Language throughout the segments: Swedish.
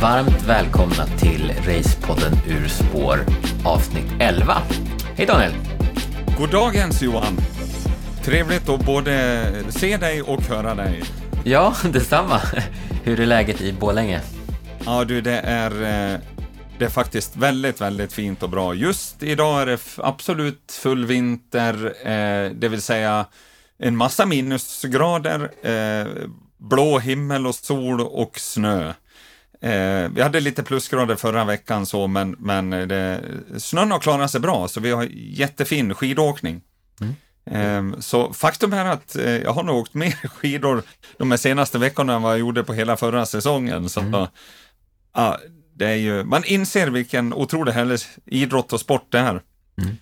varmt välkomna till Racepodden Ur spår avsnitt 11. Hej Daniel! God dagens Johan! Trevligt att både se dig och höra dig. Ja, detsamma. Hur är läget i Borlänge? Ja du, det är, eh, det är faktiskt väldigt, väldigt fint och bra. Just idag är det absolut full vinter, eh, det vill säga en massa minusgrader, eh, blå himmel och sol och snö. Eh, vi hade lite plusgrader förra veckan så, men, men det, snön har klarat sig bra, så vi har jättefin skidåkning. Mm. Eh, så faktum är att eh, jag har nog åkt mer skidor de här senaste veckorna än vad jag gjorde på hela förra säsongen. Så, mm. ja, det är ju, man inser vilken otroligt härlig idrott och sport det är. Mm.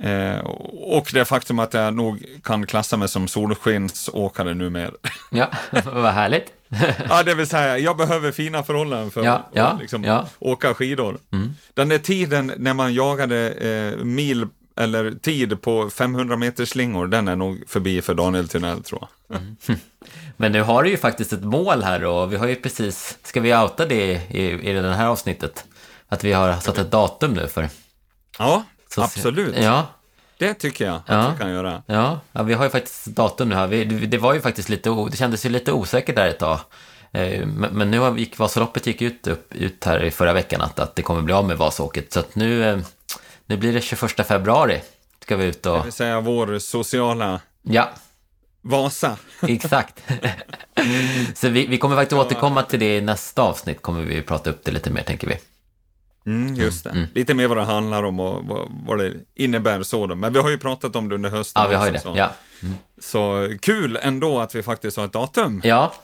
Eh, och det faktum att jag nog kan klassa mig som solskensåkare numera. Ja, vad härligt. ja, det vill säga, jag behöver fina förhållanden för ja, ja, att liksom, ja. åka skidor. Mm. Den där tiden när man jagade eh, mil eller tid på 500 meters slingor, den är nog förbi för Daniel Thunell tror jag. Mm. Men nu har du ju faktiskt ett mål här och vi har ju precis, ska vi outa det i, i det här avsnittet? Att vi har satt ett datum nu för Ja, så, absolut. Ja. Det tycker jag ja. att vi kan göra. Ja. ja, vi har ju faktiskt datum nu här. Vi, det var ju faktiskt lite, det kändes ju lite osäkert där ett tag. Eh, men nu gick Vasaloppet gick ut, upp, ut här i förra veckan att, att det kommer bli av med Vasåket. Så att nu, eh, nu blir det 21 februari. Ska vi ut och... Det vill säga vår sociala... Ja. Vasa. Exakt. Så vi, vi kommer faktiskt återkomma till det i nästa avsnitt, kommer vi prata upp det lite mer, tänker vi. Mm, just det. Mm. Lite mer vad det handlar om och vad, vad det innebär så. Då. Men vi har ju pratat om det under hösten. Ja, vi har ju det. Så. Ja. Mm. så kul ändå att vi faktiskt har ett datum. Ja.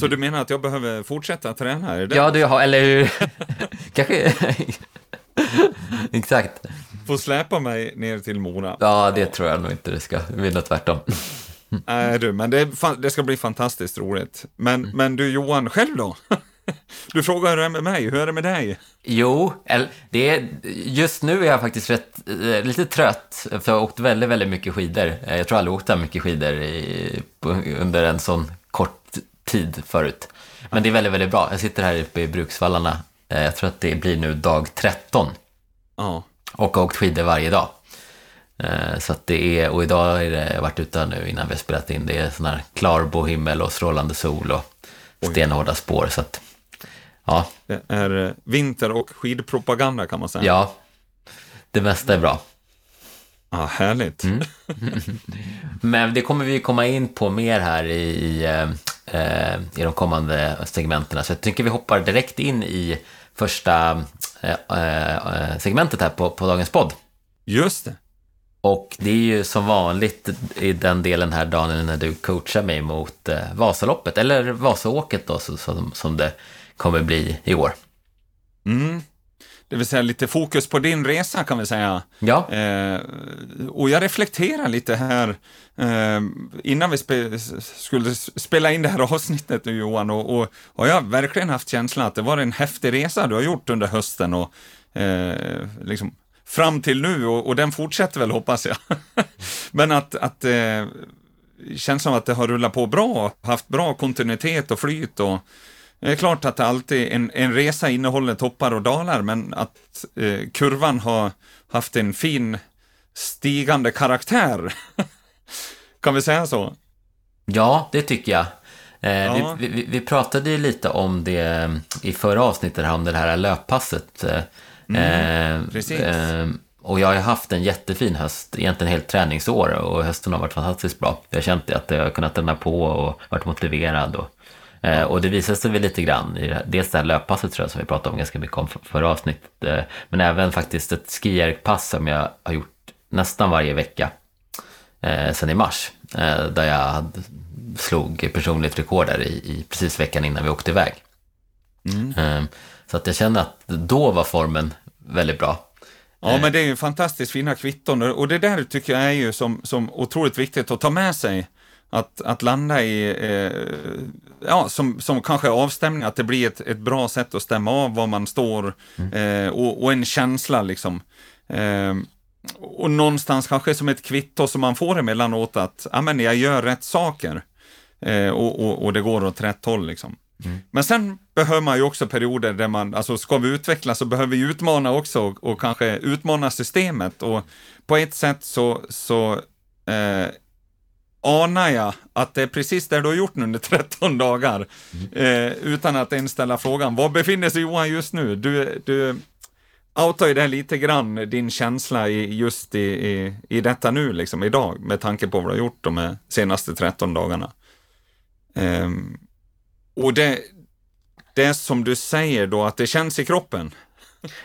Så du menar att jag behöver fortsätta träna? Är det? Ja, du har, eller hur? Kanske... Exakt. Få släpa mig ner till Mora. Ja, det tror jag nog inte det ska. Nog tvärtom. Nej du, men det, det, ska bli fantastiskt roligt. Men, mm. men du Johan, själv då? Du frågar hur det är med mig, hur är det med dig? Jo, det är, just nu är jag faktiskt rätt, eh, lite trött, för jag har åkt väldigt, väldigt mycket skidor. Eh, jag tror aldrig åkt så mycket skidor i, under en sån kort tid förut. Men det är väldigt, väldigt bra. Jag sitter här uppe i Bruksvallarna. Eh, jag tror att det blir nu dag 13. Ja. Och har åkt skidor varje dag. Så att det är, och idag är det, jag har varit ute nu innan vi har spelat in, det är sån här klarblå himmel och strålande sol och stenhårda spår. Så att Ja. Det är eh, vinter och skidpropaganda kan man säga. Ja, det mesta är bra. Ja, härligt. Mm. Men det kommer vi komma in på mer här i, i, eh, i de kommande segmenten. Så jag tycker vi hoppar direkt in i första eh, segmentet här på, på dagens podd. Just det. Och det är ju som vanligt i den delen här, Daniel, när du coachar mig mot Vasaloppet, eller Vasaåket då, som, som det kommer bli i år. Mm. Det vill säga lite fokus på din resa kan vi säga. Ja. Eh, och jag reflekterar lite här eh, innan vi spe skulle spela in det här avsnittet nu Johan och, och har jag verkligen haft känslan att det var en häftig resa du har gjort under hösten och eh, liksom fram till nu och, och, den fortsätter väl hoppas jag. Men att, att eh, känns som att det har rullat på bra, haft bra kontinuitet och flyt och det är klart att alltid en, en resa innehåller toppar och dalar, men att eh, kurvan har haft en fin stigande karaktär. kan vi säga så? Ja, det tycker jag. Eh, ja. vi, vi, vi, pratade ju lite om det i förra avsnittet, om det här löppasset. Eh, mm, eh, precis. Eh, och jag har haft en jättefin höst, egentligen helt träningsår och hösten har varit fantastiskt bra. Jag har känt att jag har kunnat träna på och varit motiverad och Eh, och det visade sig väl lite grann i dels det här löppasset tror jag som vi pratade om ganska mycket om förra avsnittet. Eh, men även faktiskt ett skierpass som jag har gjort nästan varje vecka eh, sen i mars. Eh, där jag slog personligt rekord där i, i, precis veckan innan vi åkte iväg. Mm. Eh, så att jag kände att då var formen väldigt bra. Ja, eh. men det är ju fantastiskt fina kvitton och det där tycker jag är ju som, som otroligt viktigt att ta med sig att, att landa i, eh, ja, som, som kanske avstämning, att det blir ett, ett bra sätt att stämma av var man står mm. eh, och, och, en känsla liksom. Eh, och någonstans kanske som ett kvitto som man får emellanåt att, ja men jag gör rätt saker. Eh, och, och, och, det går åt rätt håll liksom. Mm. Men sen behöver man ju också perioder där man, alltså ska vi utvecklas så behöver vi utmana också och, och kanske utmana systemet och på ett sätt så, så eh, anar jag att det är precis det du har gjort nu under 13 dagar, mm. eh, utan att ens ställa frågan, var befinner sig Johan just nu? Du, du outar ju det lite grann, din känsla i, just i, i, i detta nu, liksom idag, med tanke på vad du har gjort de senaste 13 dagarna. Eh, och det, det är som du säger då, att det känns i kroppen.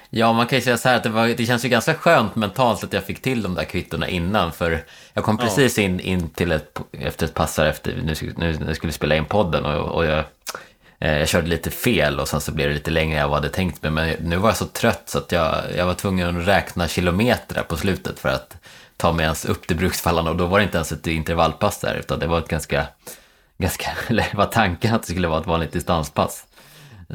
Ja, man kan ju säga så här att det, var, det känns ju ganska skönt mentalt att jag fick till de där kvittorna innan. För jag kom precis in, in till ett, efter ett passar efter, nu, nu, nu skulle vi spela in podden och, och jag, eh, jag körde lite fel och sen så blev det lite längre än jag hade tänkt mig. Men nu var jag så trött så att jag, jag var tvungen att räkna kilometer på slutet för att ta mig ens upp till Bruksvallarna. Och då var det inte ens ett intervallpass där, utan det var ett ganska, ganska eller var tanken att det skulle vara ett vanligt distanspass.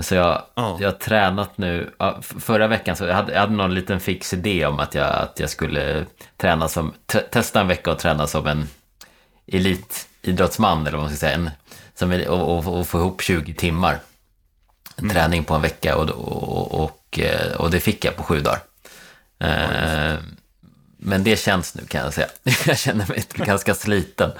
Så jag, oh. jag har tränat nu, förra veckan så jag hade jag hade någon liten fix idé om att jag, att jag skulle träna som, testa en vecka och träna som en elitidrottsman eller vad man ska säga, en, som, och, och, och få ihop 20 timmar mm. träning på en vecka och, och, och, eh, och, det fick jag på sju dagar. Oh, men det känns nu kan jag säga. jag känner mig ganska sliten.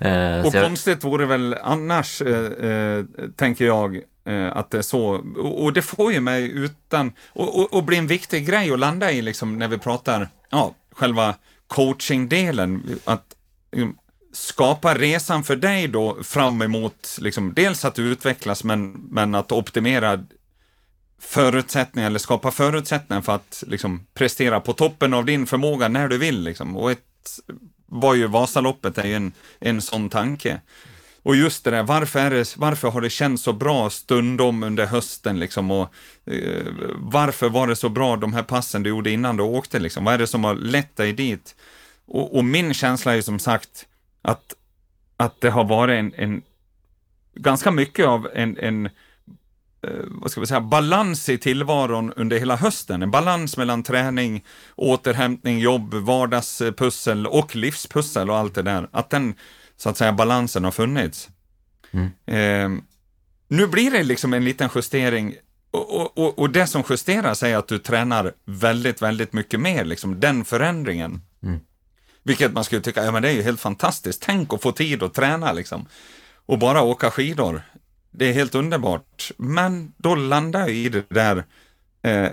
Eh, och konstigt vore väl annars, eh, eh, tänker jag, Eh, Eh, att det är så. Och, det får ju mig utan, och, och, och blir en viktig grej att landa i liksom när vi pratar, ja, själva coachingdelen, att mm, skapa resan för dig då fram emot, liksom, dels att utvecklas men, men att optimera förutsättningar eller skapa förutsättningar för att liksom, prestera på toppen av din förmåga när du vill. Liksom. Och ett var ju Vasaloppet är ju en, en sån tanke. Och just det där, varför, är det, varför har det känts så bra stundom under hösten liksom och eh, varför var det så bra de här passen du gjorde innan du åkte liksom? Vad är det som har lett dig dit? Och, och min känsla är ju som sagt att, att det har varit en, en ganska mycket av en, en eh, vad ska vi säga, balans i tillvaron under hela hösten. En balans mellan träning, återhämtning, jobb, vardagspussel och livspussel och allt det där. Att den så att säga balansen har funnits. Mm. Eh, nu blir det liksom en liten justering och, och, och, det som justeras är att du tränar väldigt, väldigt mycket mer, liksom den förändringen. Mm. Vilket man skulle tycka, ja men det är ju helt fantastiskt, tänk att få tid att träna liksom. Och bara åka skidor, det är helt underbart. Men då landar jag i det där, eh,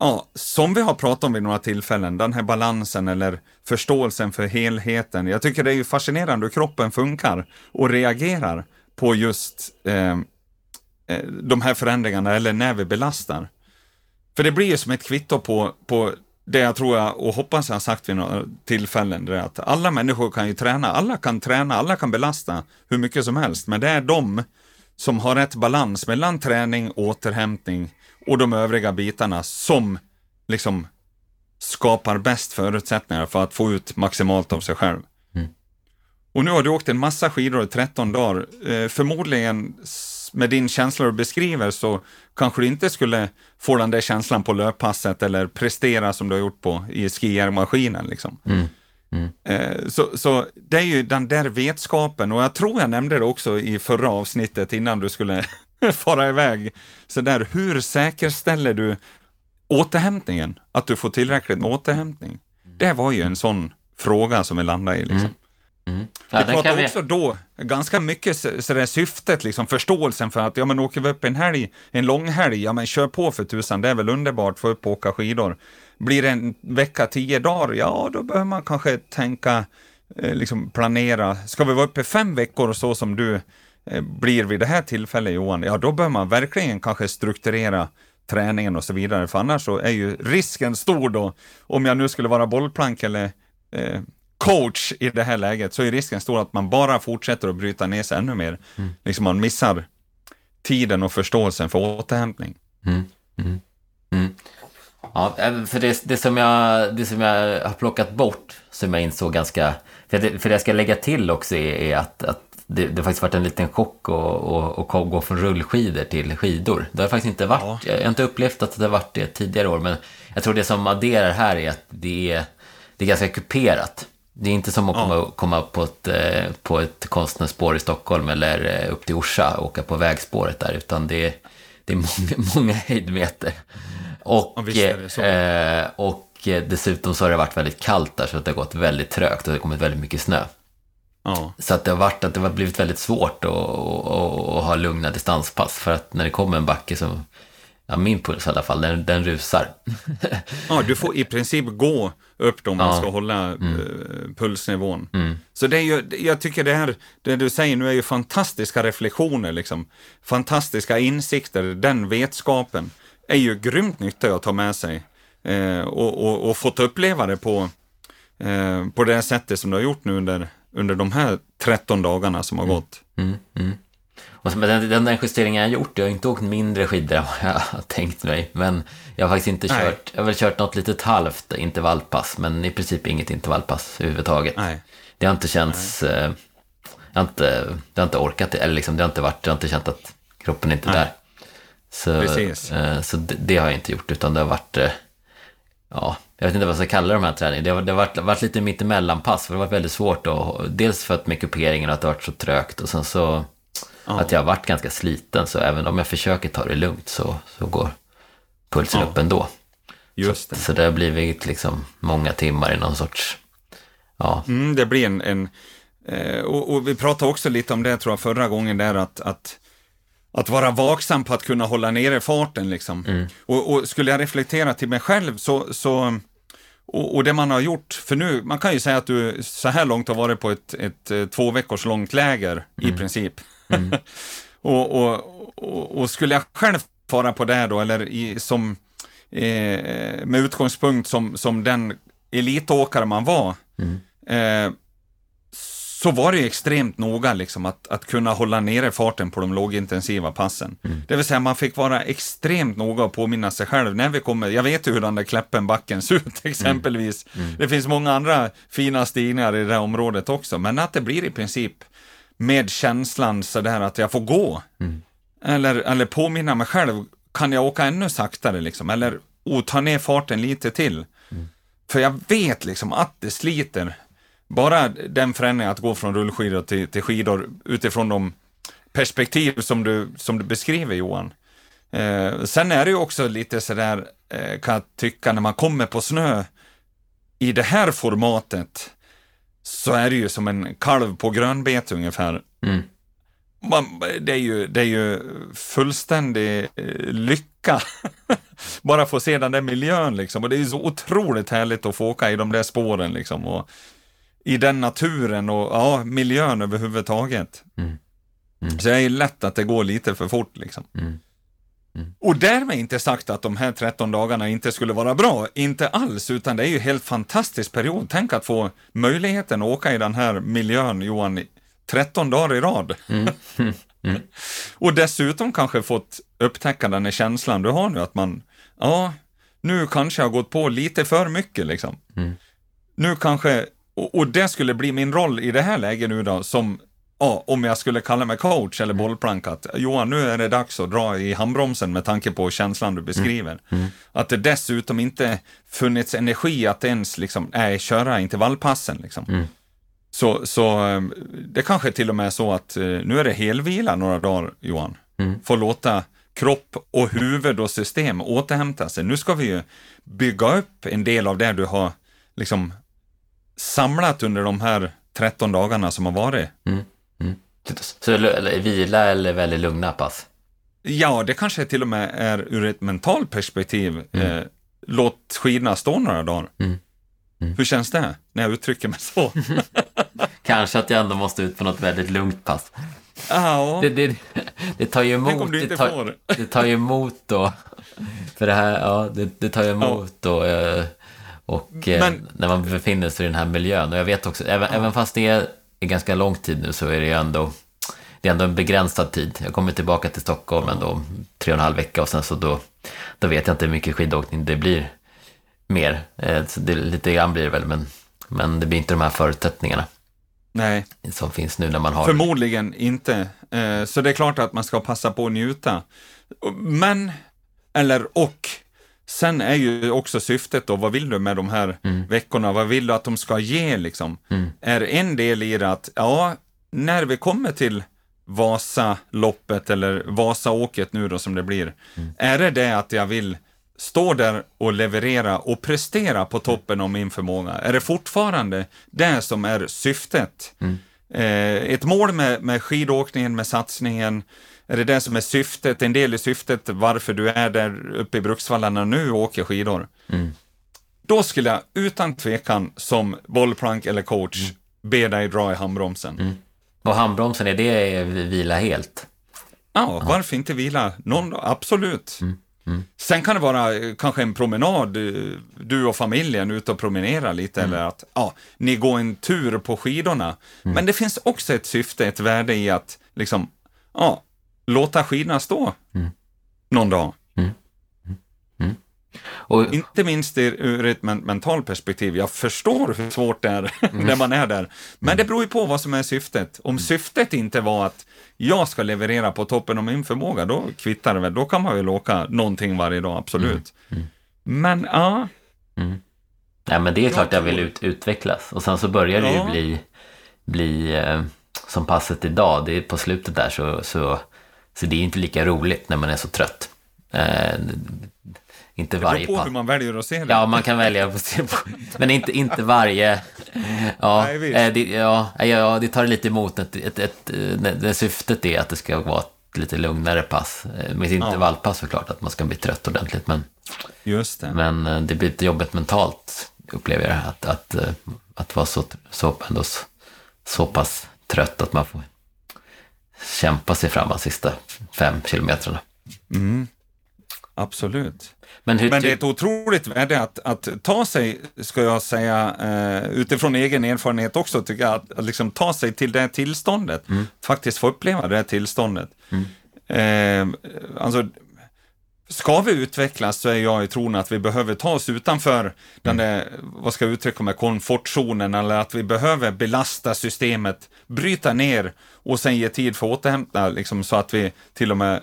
Ja, som vi har pratat om vid några tillfällen, den här balansen eller förståelsen för helheten. Jag tycker det är ju fascinerande hur kroppen funkar och reagerar på just eh, eh, de här förändringarna eller när vi belastar. För det blir ju som ett kvitto på, på det jag tror jag och hoppas jag har sagt vid några tillfällen, det är att alla människor kan ju träna, alla kan träna, alla kan belasta hur mycket som helst, men det är de som har rätt balans mellan träning, återhämtning och de övriga bitarna som liksom skapar bäst förutsättningar för att få ut maximalt av sig själv. Mm. Och nu har du åkt en massa skidor i 13 dagar. Eh, förmodligen med din känsla du beskriver så kanske du inte skulle få den där känslan på löppasset eller prestera som du har gjort på i skijärmaskinen. Liksom. Mm. Mm. Eh, så, så det är ju den där vetskapen och jag tror jag nämnde det också i förra avsnittet innan du skulle fara iväg. Så där, hur säkerställer du återhämtningen? Att du får tillräckligt med återhämtning? Det var ju en sån fråga som vi landade i. Liksom. Mm. Mm. Ja, vi pratade också vi... då ganska mycket så där syftet, liksom, förståelsen för att ja, men åker vi upp en helg, en lång helg, ja men kör på för tusan, det är väl underbart, få upp och åka skidor. Blir det en vecka, tio dagar, ja då behöver man kanske tänka, eh, liksom planera. Ska vi vara uppe fem veckor så som du blir vid det här tillfället Johan, ja då bör man verkligen kanske strukturera träningen och så vidare, för annars så är ju risken stor då, om jag nu skulle vara bollplank eller eh, coach i det här läget, så är risken stor att man bara fortsätter att bryta ner sig ännu mer. Mm. Liksom man missar tiden och förståelsen för återhämtning. Mm. Mm. mm. Ja, för det, det, som jag, det som jag har plockat bort, som jag insåg ganska... För det, för det jag ska lägga till också är, är att, att det, det har faktiskt varit en liten chock att gå från rullskidor till skidor. Det har faktiskt inte varit, ja. jag har inte upplevt att det har varit det tidigare år, men jag tror det som adderar här är att det är, det är ganska kuperat. Det är inte som att komma, Ja. komma på, ett, eh, på ett konstnärsspår i Stockholm eller eh, upp till Orsa och åka på vägspåret där, utan det är, det är många, många höjdmeter. Och, Ja, visst eh, och eh, dessutom så har det varit väldigt kallt där, så att det har gått väldigt trögt och det har kommit väldigt mycket snö. Ja. Så att det har varit att det har blivit väldigt svårt att, att, ha lugna distanspass, för att när det kommer en backe så, ja min puls i alla fall, den, den rusar. ja, du får i princip gå upp då om man Ja. ska hålla Mm. eh, pulsnivån. Så det är ju, jag tycker det här, det du säger nu är ju fantastiska reflektioner liksom. Fantastiska insikter, den vetskapen är ju grymt nyttig att ta med sig. Eh, och, och, och fått uppleva det på, eh, på det sättet som du har gjort nu under, under de här 13 dagarna som har gått. Mm, mm. Och den, den, den justeringen jag har gjort, jag har inte åkt mindre skidor än vad jag har tänkt mig. Men jag har faktiskt inte Nej. kört, jag har väl kört något litet halvt intervallpass, men i princip inget intervallpass överhuvudtaget. Nej. Det har inte känts, eh, jag har inte, det har inte orkat, eller liksom, det har inte varit, jag har inte känt att kroppen är inte är där. Så, eh, så det, det har jag inte gjort, utan det har varit, eh, ja, jag vet inte vad jag ska kalla de här träningarna. Det har, det har varit, varit lite mittemellanpass, för det har varit väldigt svårt att, dels för att med kuperingen att det har varit så trögt och sen så Ja. att jag har varit ganska sliten, så även om jag försöker ta det lugnt så, så går pulsen Ja. upp ändå. Just det. Så det har blivit liksom många timmar i någon sorts, ja, Mm, det blir en, en eh, och, och vi pratade också lite om det tror jag förra gången där att, att, att vara vaksam på att kunna hålla nere farten liksom. Och, och skulle jag reflektera till mig själv så, så och, och det man har gjort, för nu, man kan ju säga att du så här långt har varit på ett, ett, eh, två veckors långt läger i princip. och, och, och, och skulle jag själv fara på det då, eller i, som, eh, med utgångspunkt som, som den elitåkare man var, eh, så var det ju extremt noga liksom att, att kunna hålla nere farten på de lågintensiva passen. Det vill säga man fick vara extremt noga och påminna sig själv när vi kommer, jag vet ju hur den där Kläppenbacken ser ut exempelvis. Det finns många andra fina stigningar i det här området också, men att det blir i princip med känslan sådär att jag får gå. Eller, eller påminna mig själv, kan jag åka ännu saktare liksom? Eller oh, ta ner farten lite till. För jag vet liksom att det sliter. Bara den förändringen att gå från rullskidor till, till skidor utifrån de perspektiv som du, som du beskriver Johan. Eh, sen är det ju också lite sådär, eh, kan jag tycka, när man kommer på snö i det här formatet så är det ju som en kalv på grönbete ungefär. Mm. Man, det, är ju, det är ju fullständig eh, lycka. Bara få se den där miljön liksom. Och det är ju så otroligt härligt att få åka i de där spåren liksom. Och I den naturen och ja, miljön överhuvudtaget. Mm. Mm. Så det är lätt att det går lite för fort liksom. Mm. Och därmed inte sagt att de här 13 dagarna inte skulle vara bra, inte alls, utan det är ju en helt fantastisk period. Tänk att få möjligheten att åka i den här miljön, Johan, i 13 dagar i rad. Och dessutom kanske fått upptäcka den här känslan du har nu, att man, ja, nu kanske jag har gått på lite för mycket liksom. Mm. Nu kanske, och, och det skulle bli min roll i det här läget nu då, som Ja, om jag skulle kalla mig coach eller bollplank, att Johan, nu är det dags att dra i handbromsen med tanke på känslan du beskriver. Att det dessutom inte funnits energi att ens liksom, nej, köra intervallpassen. Liksom. Mm. Så, så eh, det kanske till och med är så att eh, nu är det helvila några dagar, Johan. Mm. Får låta kropp och huvud och system återhämta sig. Nu ska vi ju bygga upp en del av det du har liksom samlat under de här 13 dagarna som har varit. Mm. Mm. Så eller, vila eller väldigt lugna pass? Ja, det kanske till och med är ur ett mentalt perspektiv. Eh, låt skidorna stå några dagar. Mm. Mm. Hur känns det när jag uttrycker mig så? Kanske att jag ändå måste ut på något väldigt lugnt pass. ja, Det, det, det tar ju emot. det, tar, det tar ju emot då. För det här, ja, det, det tar ju emot då. eh, Och eh, Men- när man befinner sig i den här miljön. Och jag vet också, även, även fast det är ganska lång tid nu så är det ju ändå, det är ändå en begränsad tid. Jag kommer tillbaka till Stockholm ändå om tre och en halv vecka och sen så då, då vet jag inte hur mycket skidåkning det blir mer. Eh, Så det, lite grann blir det väl, men, men det blir inte de här förutsättningarna Nej, som finns nu när man har... förmodligen inte. Eh, så det är klart att man ska passa på att njuta. Men, eller och, Sen är ju också syftet då, vad vill du med de här veckorna? Vad vill du att de ska ge liksom? Är en del i det att, ja, när vi kommer till Vasaloppet eller Vasaåket nu då som det blir, är det det att jag vill stå där och leverera och prestera på toppen av min förmåga? Är det fortfarande det som är syftet? Eh, ett mål med, med skidåkningen, med satsningen, är det det som är syftet, en del i syftet varför du är där uppe i Bruksvallarna nu och åker skidor? Då skulle jag utan tvekan som bollplank eller coach be dig dra i handbromsen. Och handbromsen, är det vila helt? Ja, varför inte vila någon dag? Absolut. Sen kan det vara eh, kanske en promenad, eh, du och familjen ute och promenera lite eller att ja, ni går en tur på skidorna. Men det finns också ett syfte, ett värde i att liksom, ja, låta skidorna stå någon dag. Och, Inte minst ur- ett men- mentalt perspektiv. Jag förstår hur svårt det är när man är där. Men det beror ju på vad som är syftet. Om syftet inte var att jag ska leverera på toppen av min förmåga, då kvittar det väl. Då kan man väl åka någonting varje dag, absolut. Men ja, nej, men det är klart jag vill ut, utvecklas. Och sen så börjar det Ja. ju bli, bli eh, som passet idag. Det är på slutet där så, så, så det är inte lika roligt när man är så trött. Eh, inte det beror på hur man väljer att se det. Ja, man kan välja att se på. Men inte, inte varje... Ja, Nej, eh, det, ja, ja, det tar lite emot. Ett, ett, ett, eh, det syftet är att det ska vara ett lite lugnare pass. Eh, Med intervallpass såklart, att man ska bli trött ordentligt. Men, Just det. men det blir lite jobbigt mentalt, upplever jag. Att, att, att vara så, så, ändå så, så pass trött att man får kämpa sig fram de sista fem kilometrarna. Absolut. Men. Men det är ett otroligt värde att, att ta sig, ska jag säga, eh, utifrån egen erfarenhet också, tycker jag, att, att liksom ta sig till det tillståndet. Faktiskt få uppleva det tillståndet. Eh, alltså, ska vi utvecklas så är jag i tron att vi behöver ta oss utanför den där, vad ska jag uttrycka med, komfortzonen, eller att vi behöver belasta systemet, bryta ner och sen ge tid för återhämta, liksom, så att vi till och med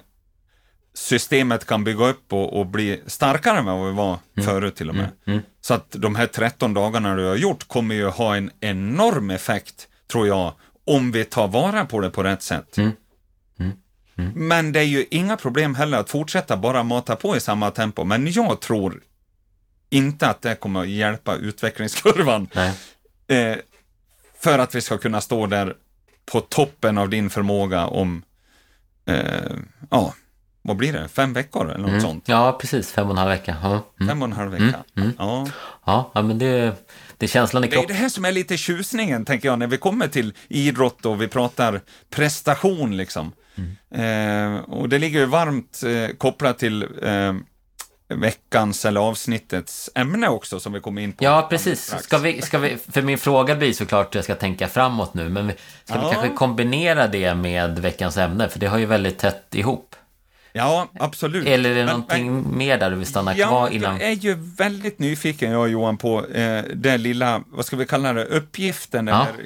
systemet kan bygga upp och, och bli starkare än vad vi var förut till och med. Så att de här 13 dagarna du har gjort kommer ju ha en enorm effekt, tror jag, om vi tar vara på det på rätt sätt. Men det är ju inga problem heller att fortsätta bara mata på i samma tempo, men jag tror inte att det kommer att hjälpa utvecklingskurvan eh, för att vi ska kunna stå där på toppen av din förmåga om, eh, ja, vad blir det, fem veckor eller något sånt? Ja, precis. Fem och en halv vecka. Ja, mm. Fem och en halv vecka. Ja. ja, ja men det, det är känslan i Det är kroppen. det här som är lite tjusningen, tänker jag, när vi kommer till idrott och vi pratar prestation liksom. Eh, och det ligger ju varmt eh, kopplat till eh, veckans eller avsnittets ämne också som vi kommer in på. Ja, precis. Ska vi, ska vi, för min fråga blir såklart att jag ska tänka framåt nu, men vi- ska vi Ja. kanske kombinera det med veckans ämne? För det har ju väldigt tätt ihop. Ja, absolut. Eller är det Men- någonting mer där du vill stanna Ja, kvar innan? jag är ju väldigt nyfiken, jag och Johan, på eh, den lilla, vad ska vi kalla det, uppgiften Ja. eller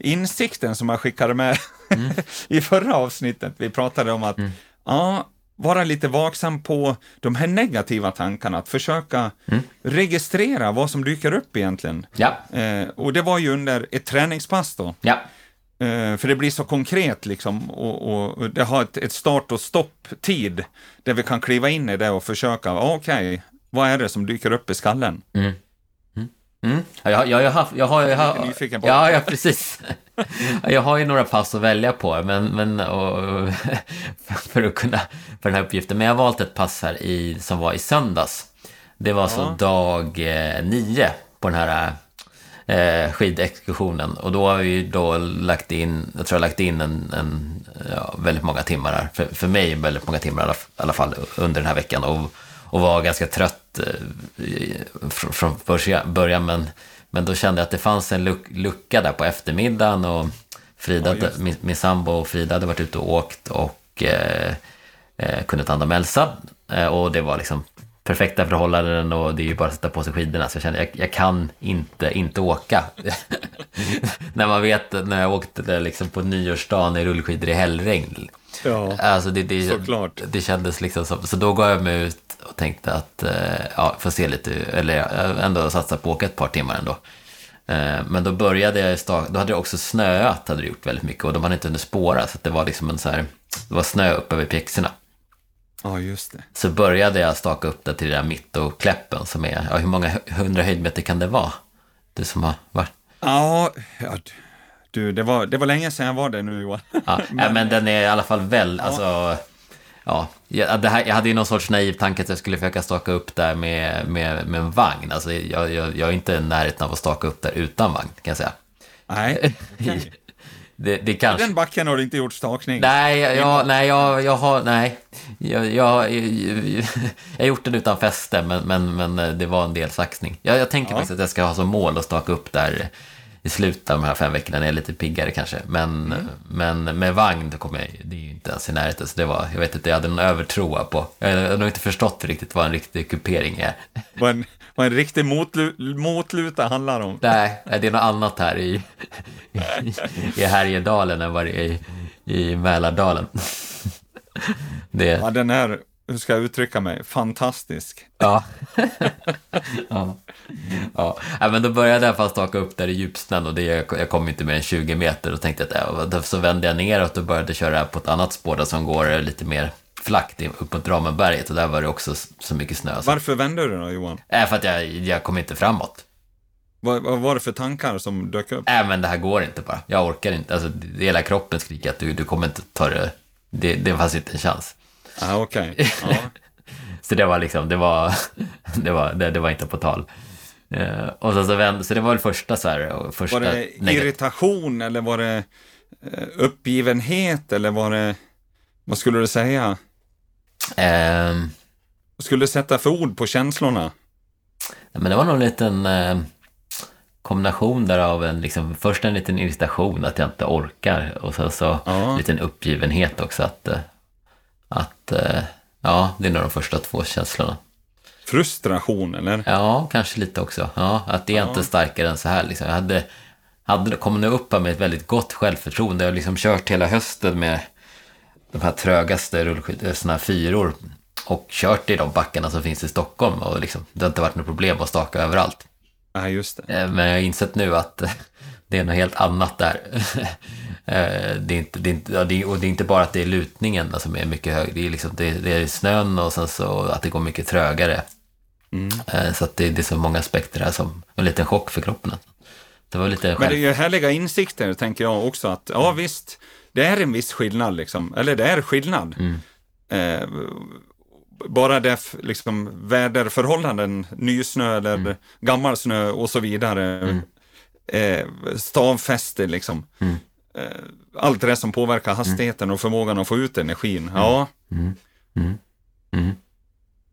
insikten som jag skickade med Mm. i förra avsnittet. Vi pratade om att, ja, vara lite vaksam på de här negativa tankarna, att försöka Mm. registrera vad som dyker upp egentligen. Ja, Eh, och det var ju under ett träningspass då. ja, Eh, för det blir så konkret liksom och, och det har ett, ett start och stopptid där vi kan kliva in i det och försöka, okej, vad är det som dyker upp i skallen? mm. Ja, jag, jag, jag, har, jag har... Jag har på. ja, ja, precis. Jag har ju några pass att välja på men, men, och, för att kunna, för den här uppgiften. Men jag har valt ett pass här i, som var i söndags. Det var så dag eh, nio på den här eh, skidexkursionen. Och då har vi då lagt in, jag tror jag har lagt in en, en ja, väldigt många timmar här. För, för mig väldigt många timmar i alla, alla fall under den här veckan. Och, och var ganska trött eh, från, från börja- början. Men, men då kände jag att det fanns en luck, lucka där på eftermiddagen. Och Frida, Ja, min, min sambo och Frida hade varit ute och åkt och eh, eh, kunde ta hand om Elsa. Eh, och det var liksom perfekta förhållanden och det är ju bara att sätta på sig skidorna. Så jag kände jag, jag kan inte inte åka. när man vet när jag åkte där liksom på nyårsdagen i rullskidor i hällregn. Ja, Alltså det, det, såklart. det kändes liksom som, så då gav jag mig ut och tänkte att, eh, ja, får se lite, eller jag ändå satsa på att åka ett par timmar ändå. Eh, Men då började jag, då hade det också snöat, hade det gjort väldigt mycket och de hade inte hunnit spåra, så att det var liksom en så här, det var snö upp över pjäxorna. Ja, just det. Så började jag staka upp det till den där mittokläppen som är, ja hur många hundra höjdmeter kan det vara? Du som har varit, Ja, ja du, det var, det var länge sedan jag var där nu Johan. ja, men, men den är i alla fall väl, alltså, ja, jag, det här, jag hade ju någon sorts naiv tanke att jag skulle försöka staka upp där med, med, med en vagn. Alltså jag, jag, jag är inte i närheten av att staka upp där utan vagn, kan jag säga. Nej, Det, det kanske... den backen har du inte gjort stakning. Nej, jag, nej, jag, jag har, nej. Jag, jag, jag, jag gjort den utan fäste, men, men, men det var en del saxning. Jag, jag tänker Ja. faktiskt att jag ska ha som mål att staka upp där i slutet av de här fem veckorna när jag är lite piggare kanske. Men, Mm. men med vagn, kommer jag, det är ju inte ens i närheten. Så det var, jag vet inte, jag hade någon övertro på. Jag har nog inte förstått riktigt vad en riktig kupering är. Vad en, vad en riktig motlu, motluta handlar om. Nej, det är något annat här i, i, i Härjedalen än vad det är i, i Mälardalen. Det, Ja, den är, hur ska jag uttrycka mig, fantastisk. Ja. ja. ja. men då började jag fast staka upp där i djupsnön och det, jag kom inte mer än 20 meter och tänkte att då- så vände jag neråt och började köra på ett annat spår där som går lite mer flackt in- upp mot Ramenberget och där var det också så mycket snö. Så, Varför vände du då Johan? äh, för att jag, jag kom inte framåt. Vad, vad var det för tankar som dök upp? Äh, men det här går inte bara. Jag orkar inte. Alltså, hela kroppen skriker att du, du kommer inte ta det. Det, det fanns inte en chans. Ah, Okej. Ja. Så det var liksom, det var, det var, det, det var inte på tal. Eh, och så, så, vände, så det var väl första så här, första Var det irritation eller var det eh, uppgivenhet eller var det, vad skulle du säga? Vad skulle du sätta för ord på känslorna? men det var nog en liten eh, kombination där av en, liksom, först en liten irritation att jag inte orkar och sen så Ja. en liten uppgivenhet också att, eh, att eh, ja, det är nog de första två känslorna. Frustration eller? Ja, kanske lite också. Ja, att det är inte starkare än så här. Liksom. Jag hade, hade kommit upp med ett väldigt gott självförtroende. Jag har liksom kört hela hösten med de här trögaste sådana här fyror. Och kört i de backarna som finns i Stockholm. Och liksom, det har inte varit något problem att staka överallt. Nej, just det. Eh, Men jag har insett nu att eh, det är något helt annat där. Eh, Det är inte, det är inte, ja, det är, och det är inte bara att det är lutningen som är mycket hög. Det är, liksom, det, det är snön och sen så att det går mycket trögare. Eh, Så att det, det är så många aspekter här som en liten chock för kroppen. Det var lite Men det är ju härliga insikter, tänker jag också, att ja visst, det är en viss skillnad liksom, eller det är skillnad. Eh, bara det, liksom, väderförhållanden, nysnö eller gammal snö och så vidare, eh, stavfäste liksom. Eh, allt det som påverkar hastigheten och förmågan att få ut energin. Ja.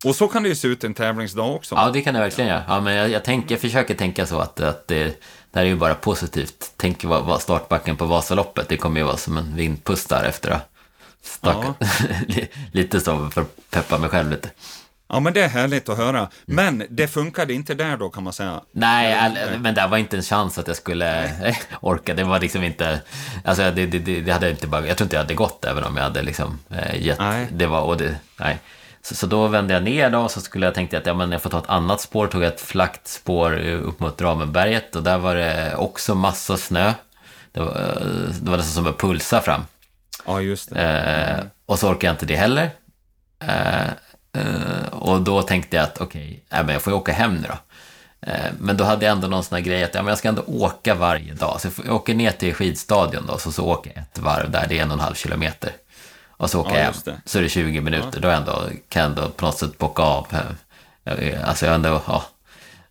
Och så kan det ju se ut en tävlingsdag också. Ja, det kan det verkligen göra. Ja, men jag, jag, tänker, jag försöker tänka så att, att det, det här är ju bara positivt. Tänk vad, vad startbacken på Vasaloppet, det kommer ju vara som en vindpuss där efter att stakat. lite så för att peppa mig själv lite. Ja, men det är härligt att höra. Men det funkade inte där då kan man säga. Nej, men det var inte en chans att jag skulle orka. Det var liksom inte... Alltså det, det, det det hade inte bara... Jag tror inte jag hade gått även om jag hade liksom eh, gett... Nej. Det var... Och det, nej. Så, så då vände jag ner då och så skulle jag tänkte att ja, men jag får ta ett annat spår. Tog ett flackt spår upp mot Ramenberget och där var det också massa snö. Det var, eh, det var nästan som att pulsa fram. Ja, just det. Eh, och så orkade jag inte det heller. Eh, eh, och då tänkte jag att okej, nej, men jag får ju åka hem nu då. Eh, men då hade jag ändå någon sån här grej att ja, men jag ska ändå åka varje dag. Så jag åker ner till skidstadion då, så, så åker jag ett varv där, det är en och en halv kilometer. Och så åker Ja, jag hem, så är det 20 minuter. Då är jag ändå, kan jag ändå på något sätt bocka av. Alltså jag ändå, ja.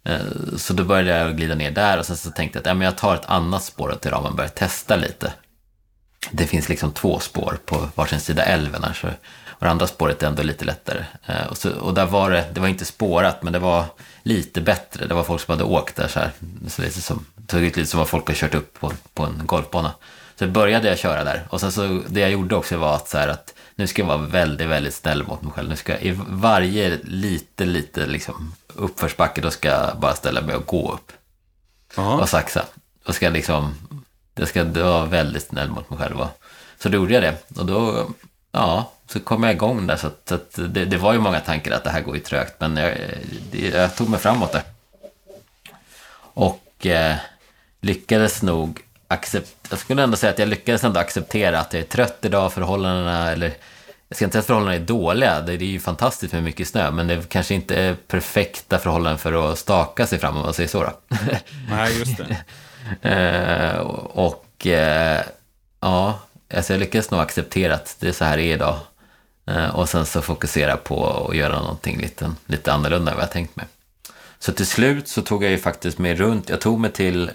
Eh, Så då började jag glida ner där och sen så tänkte jag att ja, men jag tar ett annat spår till Ramenberg, testa lite det finns liksom två spår på varsin sida älven här, så, och det andra spåret är ändå lite lättare. Eh, och, så, och där var det, det var inte spårat, men det var lite bättre. Det var folk som hade åkt där så här, så som, det såg ut lite som att folk hade kört upp på, på en golfbana. Så började jag köra där, och sen så, det jag gjorde också var att så här att nu ska jag vara väldigt, väldigt snäll mot mig själv. Nu ska jag, i varje lite, lite liksom uppförsbacke, då ska jag bara ställa mig och gå upp Ja. och saxa. jag ska liksom, jag ska vara väldigt snäll mot mig själv. Så då gjorde jag det. Och då, ja, så kom jag igång där. Så, att, så att det, det, var ju många tankar att det här går ju trögt, men jag, jag tog mig framåt där. Och eh, lyckades nog acceptera, jag skulle ändå säga att jag lyckades ändå acceptera att jag är trött idag, förhållandena, eller jag ska inte säga att förhållandena är dåliga, det är ju fantastiskt med mycket snö, men det kanske inte är perfekta förhållanden för att staka sig fram, om man säger så. Då. Nej, just det. Eh, och eh, ja, alltså jag lyckades nog acceptera att det är så här det är idag. Eh, och sen så fokusera på att göra någonting lite, lite annorlunda än vad jag tänkt mig. Så till slut så tog jag ju faktiskt mig runt, jag tog mig till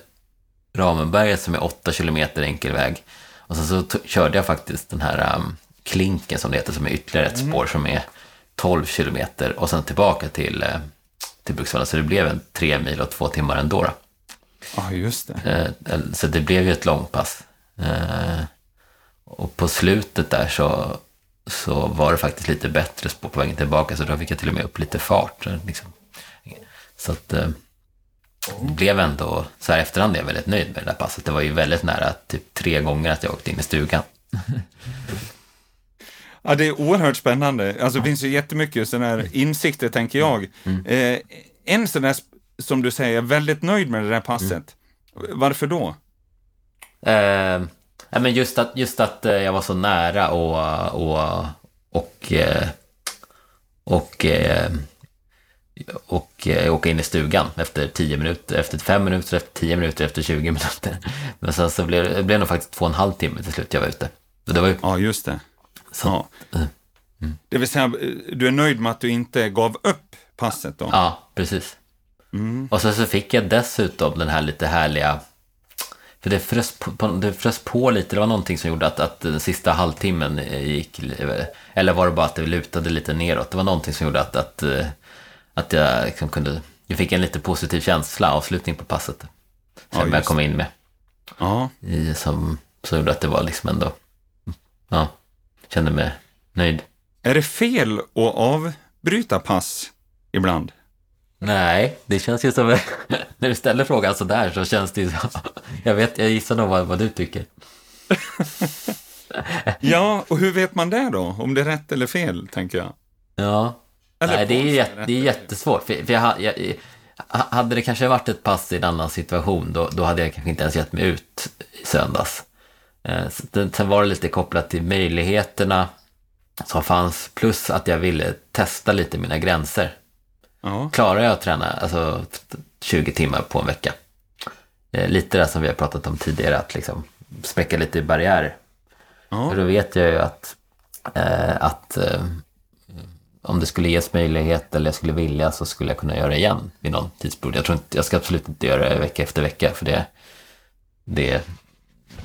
Ramenberget som är 8 kilometer enkel väg. Och sen så körde jag faktiskt den här um, Klinken som det heter, som är ytterligare ett mm. spår som är 12 kilometer och sen tillbaka till, uh, till Bruksvallen. Så det blev en tre mil och två timmar ändå. Då. Ja, just det. Uh, så det blev ju ett långpass. Uh, och på slutet där så, så var det faktiskt lite bättre spår på vägen tillbaka, så då fick jag till och med upp lite fart. Liksom. Så att det blev ändå, så här efterhand är jag väldigt nöjd med det där passet. Det var ju väldigt nära, typ tre gånger att jag åkte in i stugan. Ja, det är oerhört spännande. Alltså det finns ju jättemycket sådana här insikter, tänker jag. Mm. Eh, en sån där, som du säger, väldigt nöjd med det där passet. Mm. Varför då? Eh, men just att, just att eh, jag var så nära och, och, och, eh, och, och eh, och eh, åka in i stugan efter 10 minuter, efter 5 minuter, efter 10 minuter, efter 20 minuter. Men sen så blev det blev nog faktiskt två och en halv timme till slut jag var ute. Det var ju... Ja, just det. Så, ja. Eh, mm. Det vill säga, du är nöjd med att du inte gav upp passet då? Ja, precis. Mm. Och så, så fick jag dessutom den här lite härliga för det frös på, det frös på lite, det var någonting som gjorde att, att den sista halvtimmen gick, eller var det bara att det lutade lite neråt? Det var någonting som gjorde att, att att jag liksom kunde, jag fick en lite positiv känsla, avslutning på passet. Som ja, jag kom in med. Ja. I, som, som gjorde att det var liksom ändå, ja, kände mig nöjd. Är det fel att avbryta pass ibland? Nej, det känns ju som, när du ställer frågan så där så känns det ju så. Jag vet, jag gissar nog vad, vad du tycker. ja, och hur vet man det då? Om det är rätt eller fel, tänker jag. Ja, eller Nej, det är, jätt, det är jättesvårt. För, för jag, jag, hade det kanske varit ett pass i en annan situation, då, då hade jag kanske inte ens gett mig ut i söndags. Eh, sen var det lite kopplat till möjligheterna som fanns, plus att jag ville testa lite mina gränser. Ja. Klarar jag att träna alltså, 20 timmar på en vecka? Eh, lite det som vi har pratat om tidigare, att liksom spräcka lite barriärer. Ja. För då vet jag ju att, eh, att eh, om det skulle ges möjlighet eller jag skulle vilja så skulle jag kunna göra det igen vid någon tidsperiod. Jag tror inte, jag ska absolut inte göra det vecka efter vecka för det, det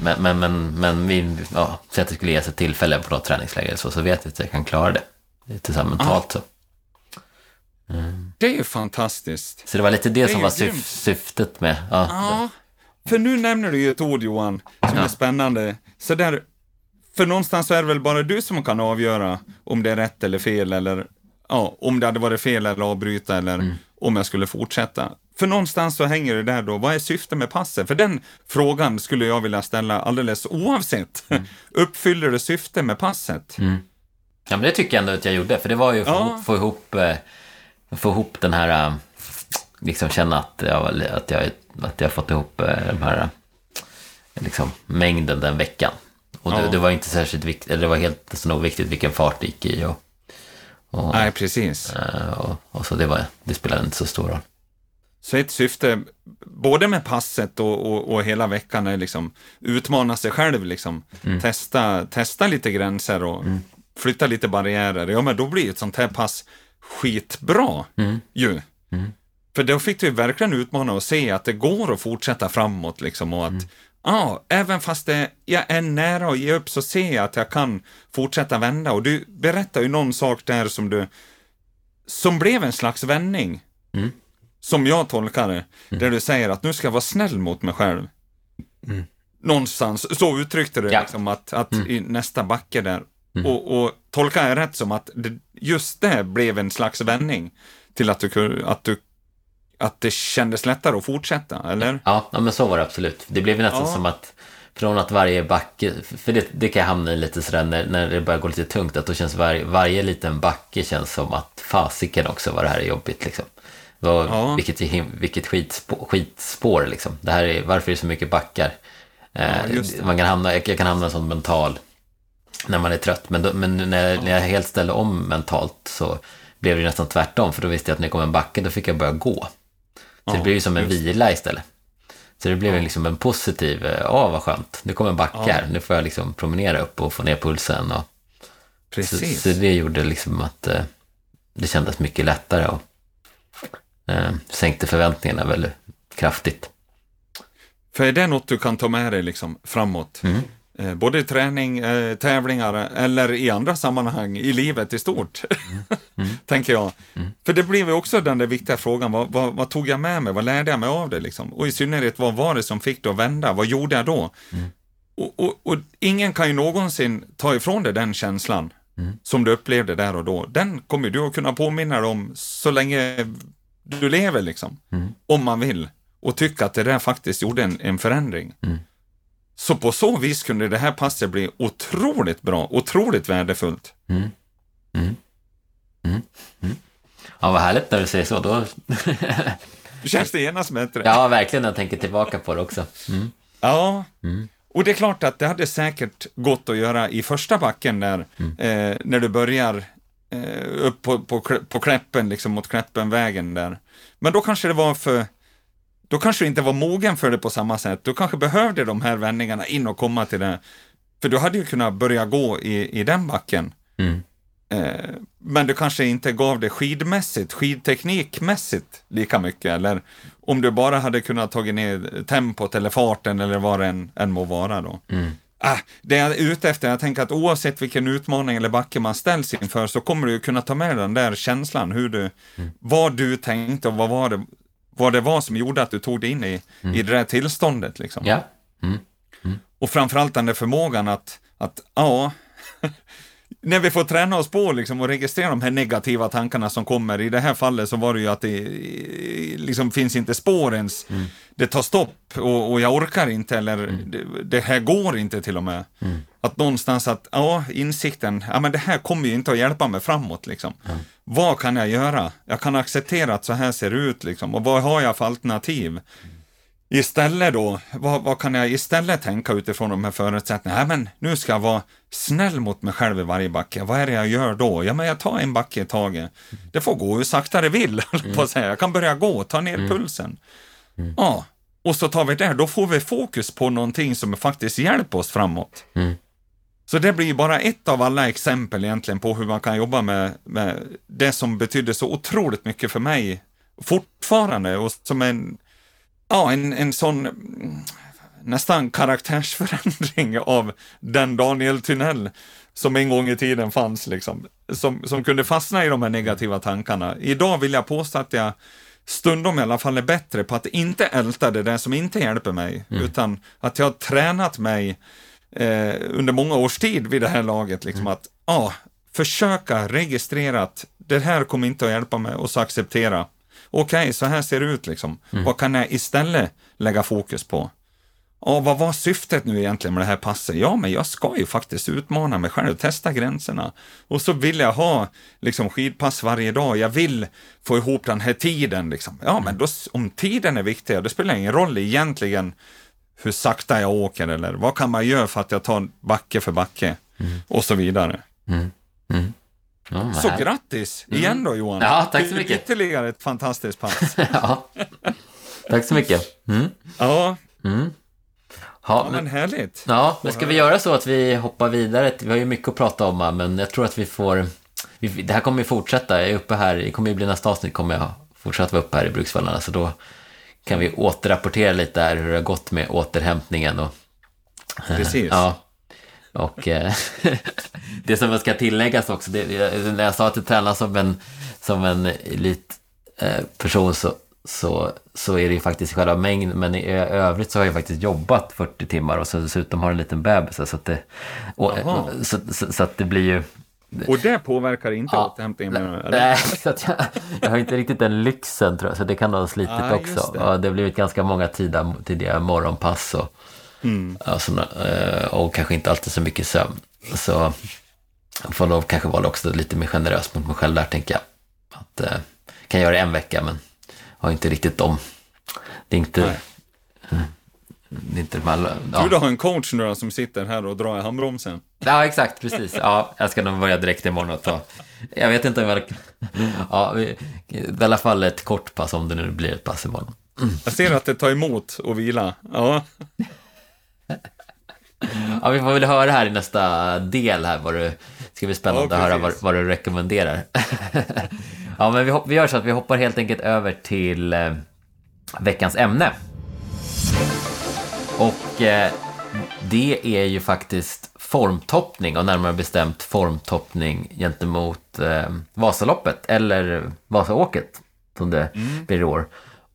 men, men, men, men vi, ja, säg att det skulle ges ett tillfälle på något träningsläger så, så vet jag att jag kan klara det. Lite så här mentalt så. Mm. Det är ju fantastiskt. Så det var lite det, det som var syf syftet med... Ja. ja. För nu nämner du ju ett ord Johan, som ja. är spännande. Så där för någonstans är det väl bara du som kan avgöra om det är rätt eller fel eller ja, om det hade varit fel eller avbryta eller mm. om jag skulle fortsätta. För någonstans så hänger det där då, vad är syftet med passet? För den frågan skulle jag vilja ställa alldeles oavsett. Mm. Uppfyller det syftet med passet? Mm. Ja, men det tycker jag ändå att jag gjorde, för det var ju att ja. få, ihop, eh, få ihop den här, eh, liksom känna att jag, att jag, att jag fått ihop eh, den här liksom, mängden den veckan. Och det, ja. det, var inte särskilt viktigt, eller det var helt så viktigt vilken fart det gick i. Och, och, Nej, precis. Eh, och, och, så det, var, det spelade inte så stor roll. Så ett syfte, både med passet och, och, och hela veckan, är liksom utmana sig själv, liksom. Mm. Testa, testa lite gränser och mm. flytta lite barriärer. Ja, men då blir ett sånt här pass skitbra mm. ju. Mm. För då fick du verkligen utmana och se att det går att fortsätta framåt liksom och att Ja, även fast det, jag är nära att ge upp så ser jag att jag kan fortsätta vända. Och du berättar ju någon sak där som du, som blev en slags vändning. Mm. Som jag tolkar det. Mm. Där du säger att nu ska jag vara snäll mot mig själv. Mm. Någonstans, så uttryckte du ja. liksom att, att mm. i nästa backe där. Mm. Och, och tolkar jag rätt som att det, just det blev en slags vändning till att du, att du att det kändes lättare att fortsätta, eller? Ja, ja men så var det absolut. Det blev nästan Ja. som att från att varje backe, för det, det kan jag hamna i lite sådär när, när det börjar gå lite tungt, att då känns varje, varje liten backe känns som att fasiken också vad det här är jobbigt liksom. Vad, Ja. Vilket, vilket skitspår, skitspår liksom. Det här är, varför är det så mycket backar? Eh, Ja, det. man kan hamna, jag, jag kan hamna som mental när man är trött. Men, då, men när, när jag helt ställde om mentalt så blev det nästan tvärtom. För då visste jag att när det kom en backe då fick jag börja gå. Så det blev ju som en vila istället. Så det blev liksom en positiv, eh, ja vad skönt, nu kommer en backe Ja. här, nu får jag liksom promenera upp och få ner pulsen. Och, så, Precis. så det gjorde liksom att eh, det kändes mycket lättare och eh, sänkte förväntningarna väldigt kraftigt. För är det något du kan ta med dig liksom framåt? Mm. Eh, både i träning, eh, tävlingar eller i andra sammanhang i livet i stort, Mm. tänker jag. För det blev ju också den där viktiga frågan, vad, vad, vad tog jag med mig? Vad lärde jag mig av det? Liksom? Och i synnerhet, vad var det som fick det att vända? Vad gjorde jag då? Mm. Och, och, och ingen kan ju någonsin ta ifrån dig den känslan Mm. som du upplevde där och då. Den kommer du att kunna påminna dig om så länge du lever, liksom. Mm. Om man vill. Och tycka att det där faktiskt gjorde en, en förändring. Så på så vis kunde det här passet bli otroligt bra, otroligt värdefullt. Mm. Mm. Mm. Mm. Ja, vad härligt när du säger så. Då... Känns det genast bättre? ja, verkligen när jag tänker tillbaka på det också. Mm. Ja. Mm. Och det är klart att det hade säkert gått att göra i första backen där, Mm. eh, när du börjar eh, upp på, på, på Kläppen, liksom mot Kläppenvägen där. Men då kanske det var för, då kanske du inte var mogen för det på samma sätt. Du kanske behövde de här vändningarna in och komma till det. För du hade ju kunnat börja gå i, i den backen. Mm. Eh, men du kanske inte gav det skidmässigt, skidteknikmässigt lika mycket. Eller om du bara hade kunnat tagit ner tempot eller farten eller vad det än, än må vara då. Mm. Ah, det jag är ute efter, jag tänker att oavsett vilken utmaning eller backe man ställs inför så kommer du kunna ta med den där känslan, hur du, vad du tänkte och vad var det, vad det var som gjorde att du tog dig in i, i det där tillståndet. Liksom. Ja. Mm. Och framförallt den där förmågan att, att ja, när vi får träna oss på liksom och registrera de här negativa tankarna som kommer. I det här fallet så var det ju att det liksom finns inte spår ens. Det tar stopp och, och jag orkar inte eller det, det här går inte till och med. Att någonstans att, ja, insikten, ja men det här kommer ju inte att hjälpa mig framåt liksom. Vad kan jag göra? Jag kan acceptera att så här ser det ut liksom. Och vad har jag för alternativ? Istället då, vad, vad kan jag istället tänka utifrån de här förutsättningarna? Nej, men nu ska jag vara snäll mot mig själv i varje backe. Vad är det jag gör då? Ja, men jag tar en backe i taget. Det får gå hur sakta det vill, på att säga. Jag kan börja gå, ta ner pulsen. Ja, och så tar vi det. Då får vi fokus på någonting som faktiskt hjälper oss framåt. Mm. Så det blir bara ett av alla exempel egentligen på hur man kan jobba med, med det som betydde så otroligt mycket för mig fortfarande och som en, ja, en, en sån mm, nästan karaktärsförändring av den Daniel Tynell som en gång i tiden fanns, liksom, som, som kunde fastna i de här negativa tankarna. Idag vill jag påstå att jag stundom i alla fall är bättre på att inte älta det där som inte hjälper mig, utan att jag har tränat mig eh, under många års tid vid det här laget, liksom att ja, försöka registrera att det här kommer inte att hjälpa mig och så acceptera. Okej, så här ser det ut liksom. Vad kan jag istället lägga fokus på? Ja, vad var syftet nu egentligen med det här passet? Ja, men jag ska ju faktiskt utmana mig själv, testa gränserna. Och så vill jag ha liksom skidpass varje dag. Jag vill få ihop den här tiden liksom. Ja, men då, om tiden är viktig, det spelar ingen roll egentligen hur sakta jag åker eller vad kan man göra för att jag tar backe för backe och så vidare. Mm. Mm. Vad Så härligt. grattis igen då Johan. Ja, tack så mycket. Ytterligare ett fantastiskt pass. ja. Tack så mycket. Mm. ja, Mm. ja, Ja, men men, härligt. ja, men ska vi göra så att vi hoppar vidare? Vi har ju mycket att prata om, men jag tror att vi får... Vi, det här kommer ju fortsätta. Jag är uppe här, det kommer ju bli nästa avsnitt, kommer jag fortsätta vara uppe här i Bruksvallarna, så då kan vi återrapportera lite där hur det har gått med återhämtningen och Precis. Ja. Och eh, det som ska tilläggas också, det, när jag sa att du tränar som en, som en elitperson så, så, så är det ju faktiskt själva mängden, men i övrigt så har jag faktiskt jobbat 40 timmar och så dessutom har en liten bebis. Så att det, och, så, så, så att det blir ju, Och det påverkar inte ja, återhämtningen? Eller? Nej, så att jag, jag har inte riktigt den lyxen tror jag, så det kan ha slitit ah, också. Det. Det har blivit ganska många tidiga, tidiga morgonpass och, mm. eh, och kanske inte alltid så mycket sömn. Så jag får nog kanske vara också lite mer generös mot mig själv där, tänker jag. Att, eh, kan göra det en vecka, men har inte riktigt dem. Det är inte... Nej. Det är inte man, ja. Du har en coach nu då, som sitter här och drar i handbromsen. Ja, exakt, precis. Ja, jag ska nog börja direkt imorgon och ta... Jag vet inte om jag... Ja, i alla fall ett kort pass om det nu blir ett pass imorgon. Jag ser att det tar emot att vila. Ja. Ja, vi får väl höra här i nästa del här vad du... Det ska bli spännande ja, att höra vad, vad, du rekommenderar. ja, men vi, vi gör så att vi hoppar helt enkelt över till eh, veckans ämne. Och eh, det är ju faktiskt formtoppning och närmare bestämt formtoppning gentemot eh, Vasaloppet eller Vasaåket som det mm. blir i år.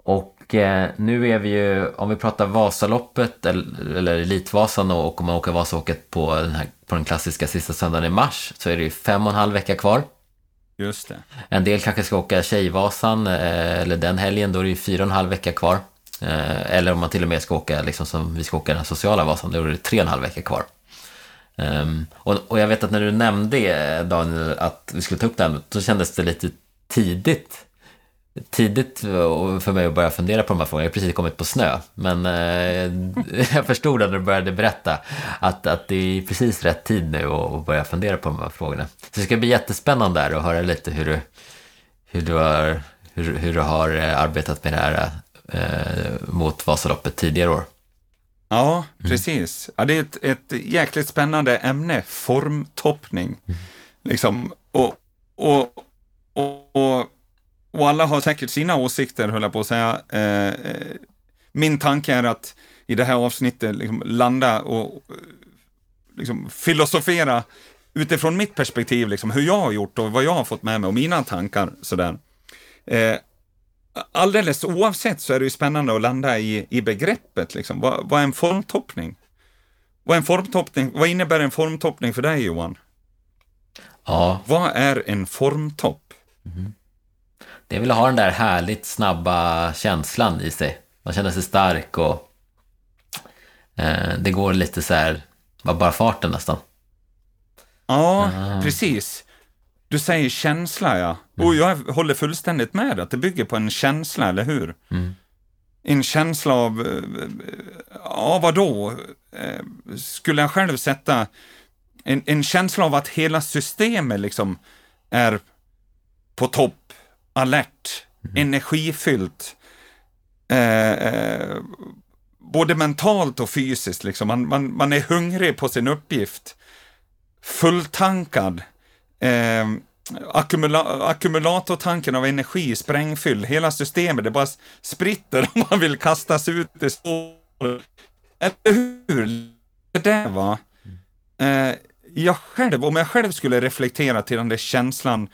Och eh, nu är vi ju, om vi pratar Vasaloppet eller, eller Elitvasan och om man åker Vasaåket på den, här, på den klassiska sista söndagen i mars så är det ju fem och en halv vecka kvar. Just det. En del kanske ska åka Tjejvasan eh, eller den helgen, då är det ju fyra och en halv vecka kvar. Eh, eller om man till och med ska åka, liksom som vi ska åka den sociala Vasan, då är det tre och en halv vecka kvar. Um, och, och, jag vet att när du nämnde Daniel att vi skulle ta upp här, då kändes det lite tidigt. Tidigt för mig att börja fundera på de här frågorna. Jag har precis kommit på snö. Men eh, jag förstod när du började berätta att, att det är precis rätt tid nu att börja fundera på de här frågorna. Så det ska bli jättespännande där att höra lite hur du, hur du, har, hur, hur du har eh, arbetat med det här eh, mot Vasaloppet tidigare år. Ja, mm. precis. Ja, det är ett, ett jäkligt spännande ämne, formtoppning. Mm. Liksom, och, och, och, och, och, alla har säkert sina åsikter, höll jag på att säga. Eh, min tanke är att i det här avsnittet liksom landa och liksom filosofera utifrån mitt perspektiv, liksom, hur jag har gjort och vad jag har fått med mig och mina tankar. Sådär. Eh, alldeles oavsett så är det ju spännande att landa i, i begreppet. Liksom. Vad, vad är en formtoppning? Vad, är en formtoppning? vad innebär en formtoppning för dig Johan? Ja. Vad är en formtopp? Mm. Det är väl att ha den där härligt snabba känslan i sig. Man känner sig stark och eh, det går lite så här, bara farten nästan. Ja, uh. precis. Du säger känsla, ja. Mm. Och jag håller fullständigt med att det bygger på en känsla, eller hur? Mm. En känsla av, eh, ja vadå? Eh, skulle jag själv sätta en, en känsla av att hela systemet liksom är på topp, alert, mm. energifyllt. Eh, eh, både mentalt och fysiskt. Liksom. Man, man, man är hungrig på sin uppgift. Fulltankad eh, akkumula ackumulatortanken av energi sprängfylld. Hela systemet, det bara spritter om man vill kastas ut i spår. Eller hur? Det där va. Eh, jag själv, om jag själv skulle reflektera till den där känslan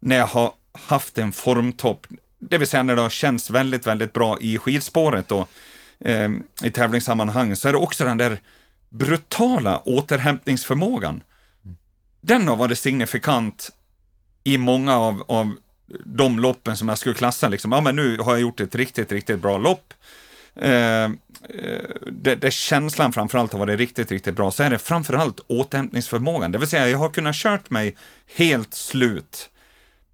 när jag har haft en formtopp, det vill säga när det har känts väldigt, väldigt bra i skidspåret och eh, i tävlingssammanhang, så är det också den där brutala återhämtningsförmågan den har varit signifikant i många av, av de loppen som jag skulle klassa. Liksom. Ja, men nu har jag gjort ett riktigt, riktigt bra lopp. Ehm, eh, det, det känslan framförallt har varit riktigt, riktigt bra. Så är det framförallt återhämtningsförmågan. Det vill säga, jag har kunnat kört mig helt slut.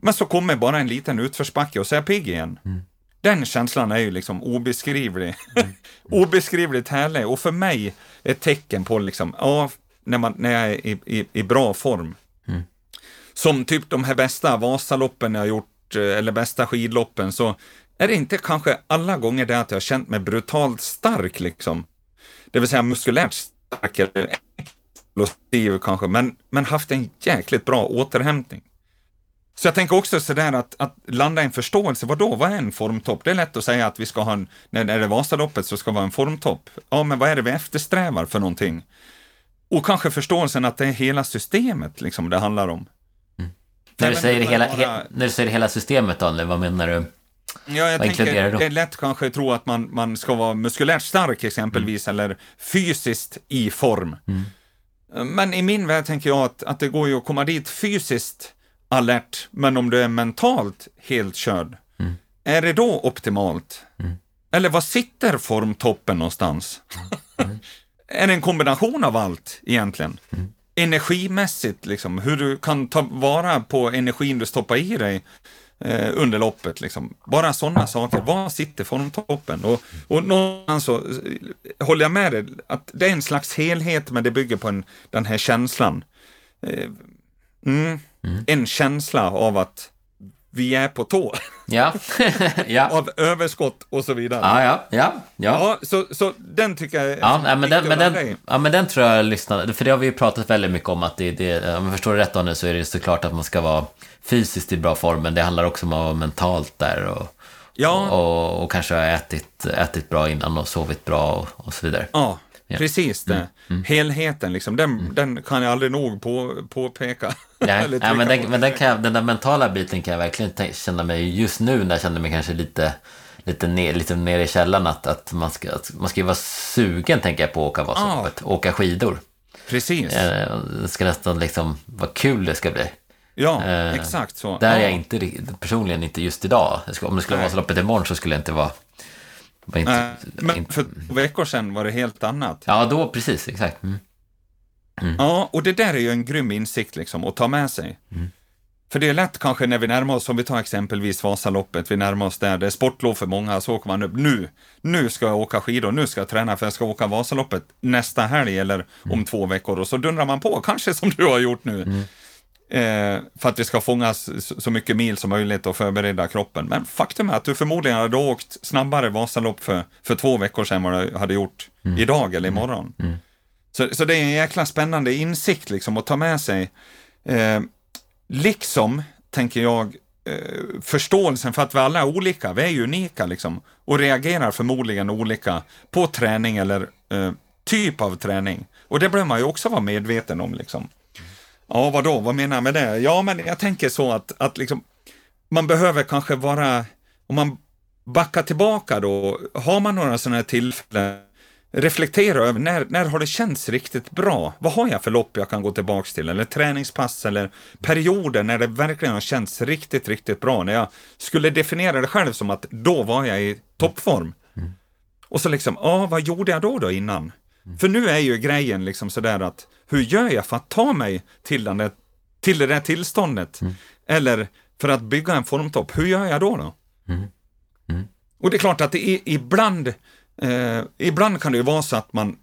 Men så kommer bara en liten utförsbacke och så är jag pigg igen. Mm. Den känslan är ju liksom obeskrivlig. Mm. Obeskrivligt härlig och för mig ett tecken på liksom, ja, när, man, när jag är i, i, i bra form. Mm. Som typ de här bästa Vasaloppen jag har gjort, eh, eller bästa skidloppen, så är det inte kanske alla gånger det att jag har känt mig brutalt stark liksom. Det vill säga muskulärt stark, eller explosiv kanske, men, men haft en jäkligt bra återhämtning. Så jag tänker också sådär att, att landa i en förståelse, vad då? vad är en formtopp? Det är lätt att säga att vi ska ha en, när det är Vasaloppet så ska det vara en formtopp. Ja, men vad är det vi eftersträvar för någonting? Och kanske förståelsen att det är hela systemet liksom det handlar om. Mm. När, du säger hela, bara... he, när du säger hela systemet Daniel, vad menar du? Ja, jag vad tänker, det är lätt kanske att tro att man, man ska vara muskulärt stark exempelvis, mm. eller fysiskt i form. Mm. Men i min värld tänker jag att, att det går ju att komma dit fysiskt alert, men om du är mentalt helt körd, Mm. är det då optimalt? Eller var sitter formtoppen någonstans? Mm. är det en kombination av allt egentligen? Energimässigt, liksom, hur du kan ta vara på energin du stoppar i dig eh, under loppet. Liksom. Bara sådana saker. Var sitter formtoppen? Och, och någonstans så eh, håller jag med dig att det är en slags helhet, men det bygger på en, den här känslan. Eh, mm, En känsla av att vi är på tå, Ja, ja. av överskott och så vidare. Ja, ja, ja, ja. Ja, så, så den tycker jag är Ja, nej, men, den, men, den, dig. ja, men den tror jag lyssnade, för det har vi ju pratat väldigt mycket om att det, det om jag förstår det rätt nu så är det såklart att man ska vara fysiskt i bra form, men det handlar också om att vara mentalt där och, Ja. och, och kanske ha ätit, ätit bra innan och sovit bra och, och så vidare. Ja, Ja. precis det. Helheten, liksom, den, den kan jag aldrig nog på, påpeka. Nej, ja, men den, men den, jag, den där mentala biten kan jag verkligen känna mig just nu när jag känner mig kanske lite, lite, ner, lite ner i källan att, att, man ska, att man ska ju vara sugen tänker jag på att åka Vasaloppet, åka skidor. Precis. Eh, Det ska nästan liksom, vad kul det ska bli. Ja, Eh, exakt så. Där är ja. jag inte personligen inte just idag. Om det skulle vara Nej. Vasaloppet imorgon så skulle jag inte vara... var inte, Nej, men för två veckor sedan var det helt annat. Ja, då precis, exakt. Mm. Ja, och det där är ju en grym insikt liksom, att ta med sig. Mm. För det är lätt kanske när vi närmar oss, om vi tar exempelvis Vasaloppet, vi närmar oss där, det är sportlov för många, så åker man upp, nu, nu ska jag åka skidor, nu ska jag träna för jag ska åka Vasaloppet nästa helg eller Mm. om två veckor och så dundrar man på, kanske som du har gjort nu. Mm. Eh, för att vi ska fånga så mycket mil som möjligt och förbereda kroppen. Men faktum är att du förmodligen hade åkt snabbare Vasalopp för, för två veckor sedan vad du hade gjort Mm. idag eller imorgon. Så, så det är en jäkla spännande insikt liksom att ta med sig. Eh, liksom, tänker jag, eh, förståelsen för att vi alla är olika, vi är ju unika liksom, och reagerar förmodligen olika på träning eller eh, typ av träning. Och det behöver man ju också vara medveten om. Liksom. Ja, vadå, vad menar jag med det? Ja, men jag tänker så att, att liksom, man behöver kanske vara, om man backar tillbaka då, har man några sådana här tillfällen, reflektera över när, när har det känts riktigt bra? Vad har jag för lopp jag kan gå tillbaks till? Eller träningspass eller perioder när det verkligen har känts riktigt, riktigt bra. När jag skulle definiera det själv som att då var jag i toppform. Och så liksom, ja, vad gjorde jag då då innan? För nu är ju grejen liksom sådär att, hur gör jag för att ta mig till, den där, till det där tillståndet? Eller för att bygga en formtopp, hur gör jag då? då? Och det är klart att det är, ibland, eh, ibland kan det ju vara så att man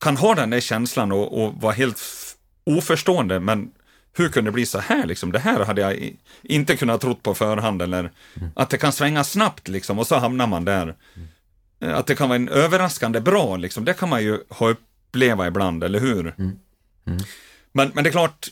kan ha den där känslan och, och vara helt oförstående, men hur kunde det bli så här liksom? Det här hade jag inte kunnat trott på förhand, eller att det kan svänga snabbt liksom, och så hamnar man där. Eh, Att det kan vara en överraskande bra, liksom, det kan man ju ha uppleva ibland, eller hur? Men, men det är klart,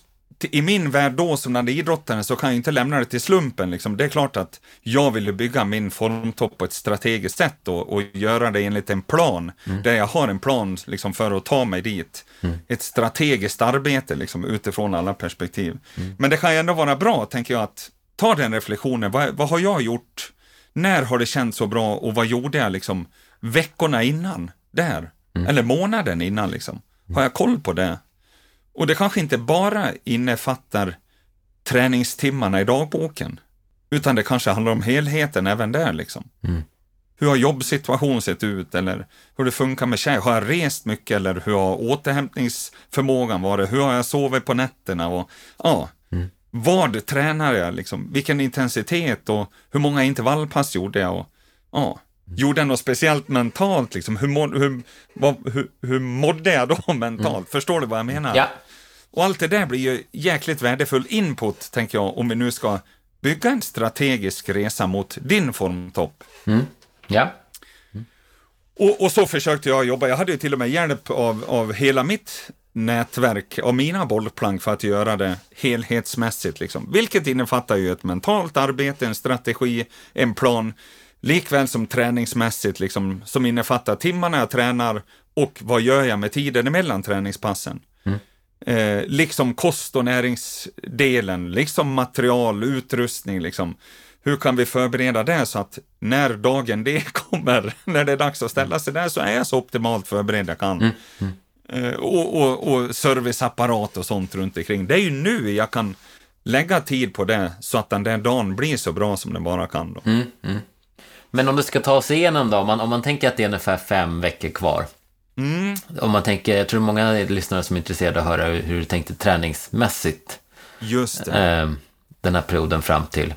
i min värld då som den idrottaren så kan jag inte lämna det till slumpen. Liksom. Det är klart att jag vill ju bygga min formtopp på ett strategiskt sätt och, och göra det enligt en plan. Där jag har en plan liksom, för att ta mig dit. Ett strategiskt arbete liksom, utifrån alla perspektiv. Men det kan ju ändå vara bra, tänker jag, att ta den reflektionen. Vad, vad har jag gjort? När har det känts så bra och vad gjorde jag liksom veckorna innan? Där. Eller månaden innan liksom. Har jag koll på det? Och det kanske inte bara innefattar träningstimmarna i dagboken, utan det kanske handlar om helheten även där. Liksom. Hur har jobbsituationen sett ut eller hur det funkar med tjejer? Har jag rest mycket eller hur har återhämtningsförmågan varit? Hur har jag sovit på nätterna? Och, ja, Vad tränar jag? Liksom? Vilken intensitet och hur många intervallpass gjorde jag? Och, ja, gjorde jag något speciellt mentalt? Liksom? Hur, må, hur, vad, hur, hur mådde jag då mentalt? Förstår du vad jag menar? Ja, Och allt det där blir ju jäkligt värdefull input, tänker jag, om vi nu ska bygga en strategisk resa mot din formtopp. ja, Och, och så försökte jag jobba. Jag hade ju till och med hjälp av, av hela mitt nätverk, av mina bollplank för att göra det helhetsmässigt. Liksom. Vilket innefattar ju ett mentalt arbete, en strategi, en plan, likväl som träningsmässigt, liksom, som innefattar timmarna jag tränar och vad gör jag med tiden emellan träningspassen. Eh, liksom kost och näringsdelen, liksom material, utrustning, liksom. Hur kan vi förbereda det så att när dagen det kommer, när det är dags att ställa sig där, så är jag så optimalt förberedd jag kan. Eh, och, och, och serviceapparat och sånt runt omkring. Det är ju nu jag kan lägga tid på det så att den där dagen blir så bra som den bara kan. Då. Mm, mm. Men om du ska ta oss igenom då, om man, om man tänker att det är ungefär fem veckor kvar. Mm. Om man tänker, jag tror många lyssnare som är intresserade av att höra hur du tänkte träningsmässigt. Just det. Eh, den här perioden fram till,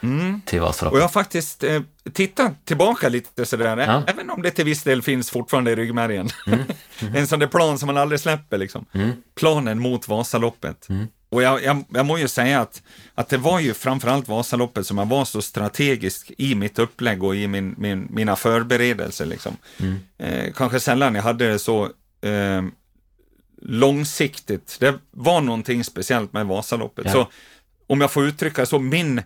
mm. till Vasaloppet. Och jag har faktiskt eh, tittat tillbaka lite sådär, ja. även om det till viss del finns fortfarande i ryggmärgen. Mm. Mm. en sån där plan som man aldrig släpper liksom. Mm. Planen mot Vasaloppet. Och jag, jag, jag må ju säga att, att det var ju framförallt Vasaloppet som jag var så strategisk i mitt upplägg och i min, min, mina förberedelser. Liksom. Mm. Eh, kanske sällan jag hade det så eh, långsiktigt. Det var någonting speciellt med Vasaloppet. Ja. Så om jag får uttrycka så, min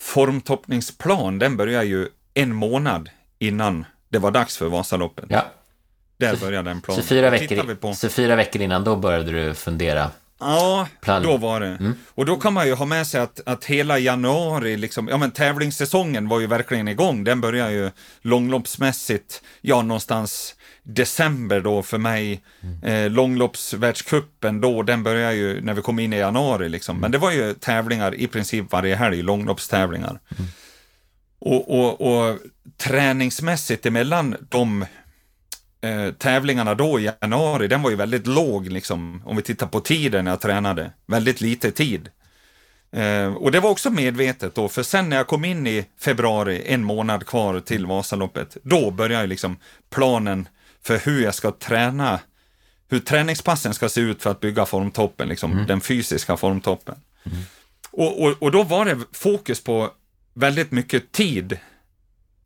formtoppningsplan, den började ju en månad innan det var dags för Vasaloppet. Ja. Där började den planen. Så fyra, Tittar vi veckor, på. så fyra veckor innan, då började du fundera? Ja, Plan. då var det. Mm. Och då kan man ju ha med sig att, att hela januari, liksom, ja men tävlingssäsongen var ju verkligen igång. Den börjar ju långloppsmässigt, ja någonstans december då för mig. Mm. Eh, långloppsvärldscupen då, den börjar ju när vi kom in i januari liksom. Men det var ju tävlingar i princip varje helg, långloppstävlingar. Mm. Och, och, och träningsmässigt emellan de eh, tävlingarna då i januari, den var ju väldigt låg liksom, om vi tittar på tiden jag tränade. Väldigt lite tid. Eh, och det var också medvetet då, för sen när jag kom in i februari, en månad kvar till Vasaloppet, då började liksom planen för hur jag ska träna, hur träningspassen ska se ut för att bygga formtoppen, liksom den fysiska formtoppen. Och, och, och då var det fokus på väldigt mycket tid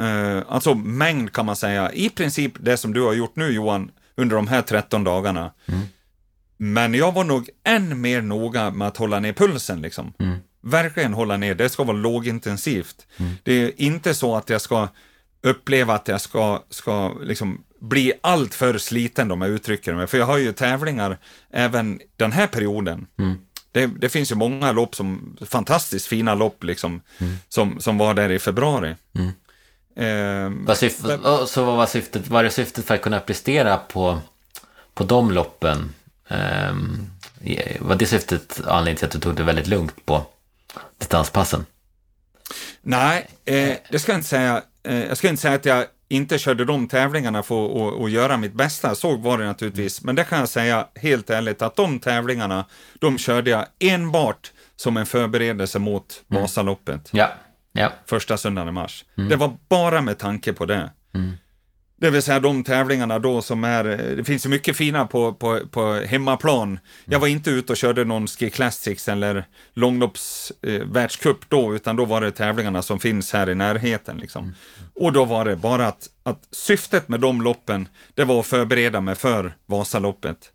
Eh, alltså mängd kan man säga. I princip det som du har gjort nu Johan, under de här 13 dagarna. Mm. Men jag var nog än mer noga med att hålla ner pulsen liksom. Mm. Verkligen hålla ner, det ska vara lågintensivt. Mm. Det är inte så att jag ska uppleva att jag ska, ska liksom bli allt för sliten om jag uttrycker mig. För jag har ju tävlingar även den här perioden. Mm. Det, det finns ju många lopp som, fantastiskt fina lopp liksom, Mm. som, som var där i februari. Mm. Vad syftet, så vad var syftet? Var det syftet för att kunna prestera på, på de loppen? Um, var det syftet anledningen till att du tog det väldigt lugnt på distanspassen? Nej, eh, det ska jag inte säga. Eh, jag ska inte säga att jag inte körde de tävlingarna för att, göra mitt bästa. Så var det naturligtvis. Men det kan jag säga helt ärligt att de tävlingarna, de körde jag enbart som en förberedelse mot Vasaloppet. Ja, ja. Första söndagen i mars. Det var bara med tanke på det. Mm. Det vill säga de tävlingarna då som är, det finns ju mycket fina på, på, på hemmaplan. Jag var inte ute och körde någon Ski Classics eller långlopps eh, då, utan då var det tävlingarna som finns här i närheten. Liksom. Och då var det bara att, att syftet med de loppen, det var att förbereda mig för Vasaloppet.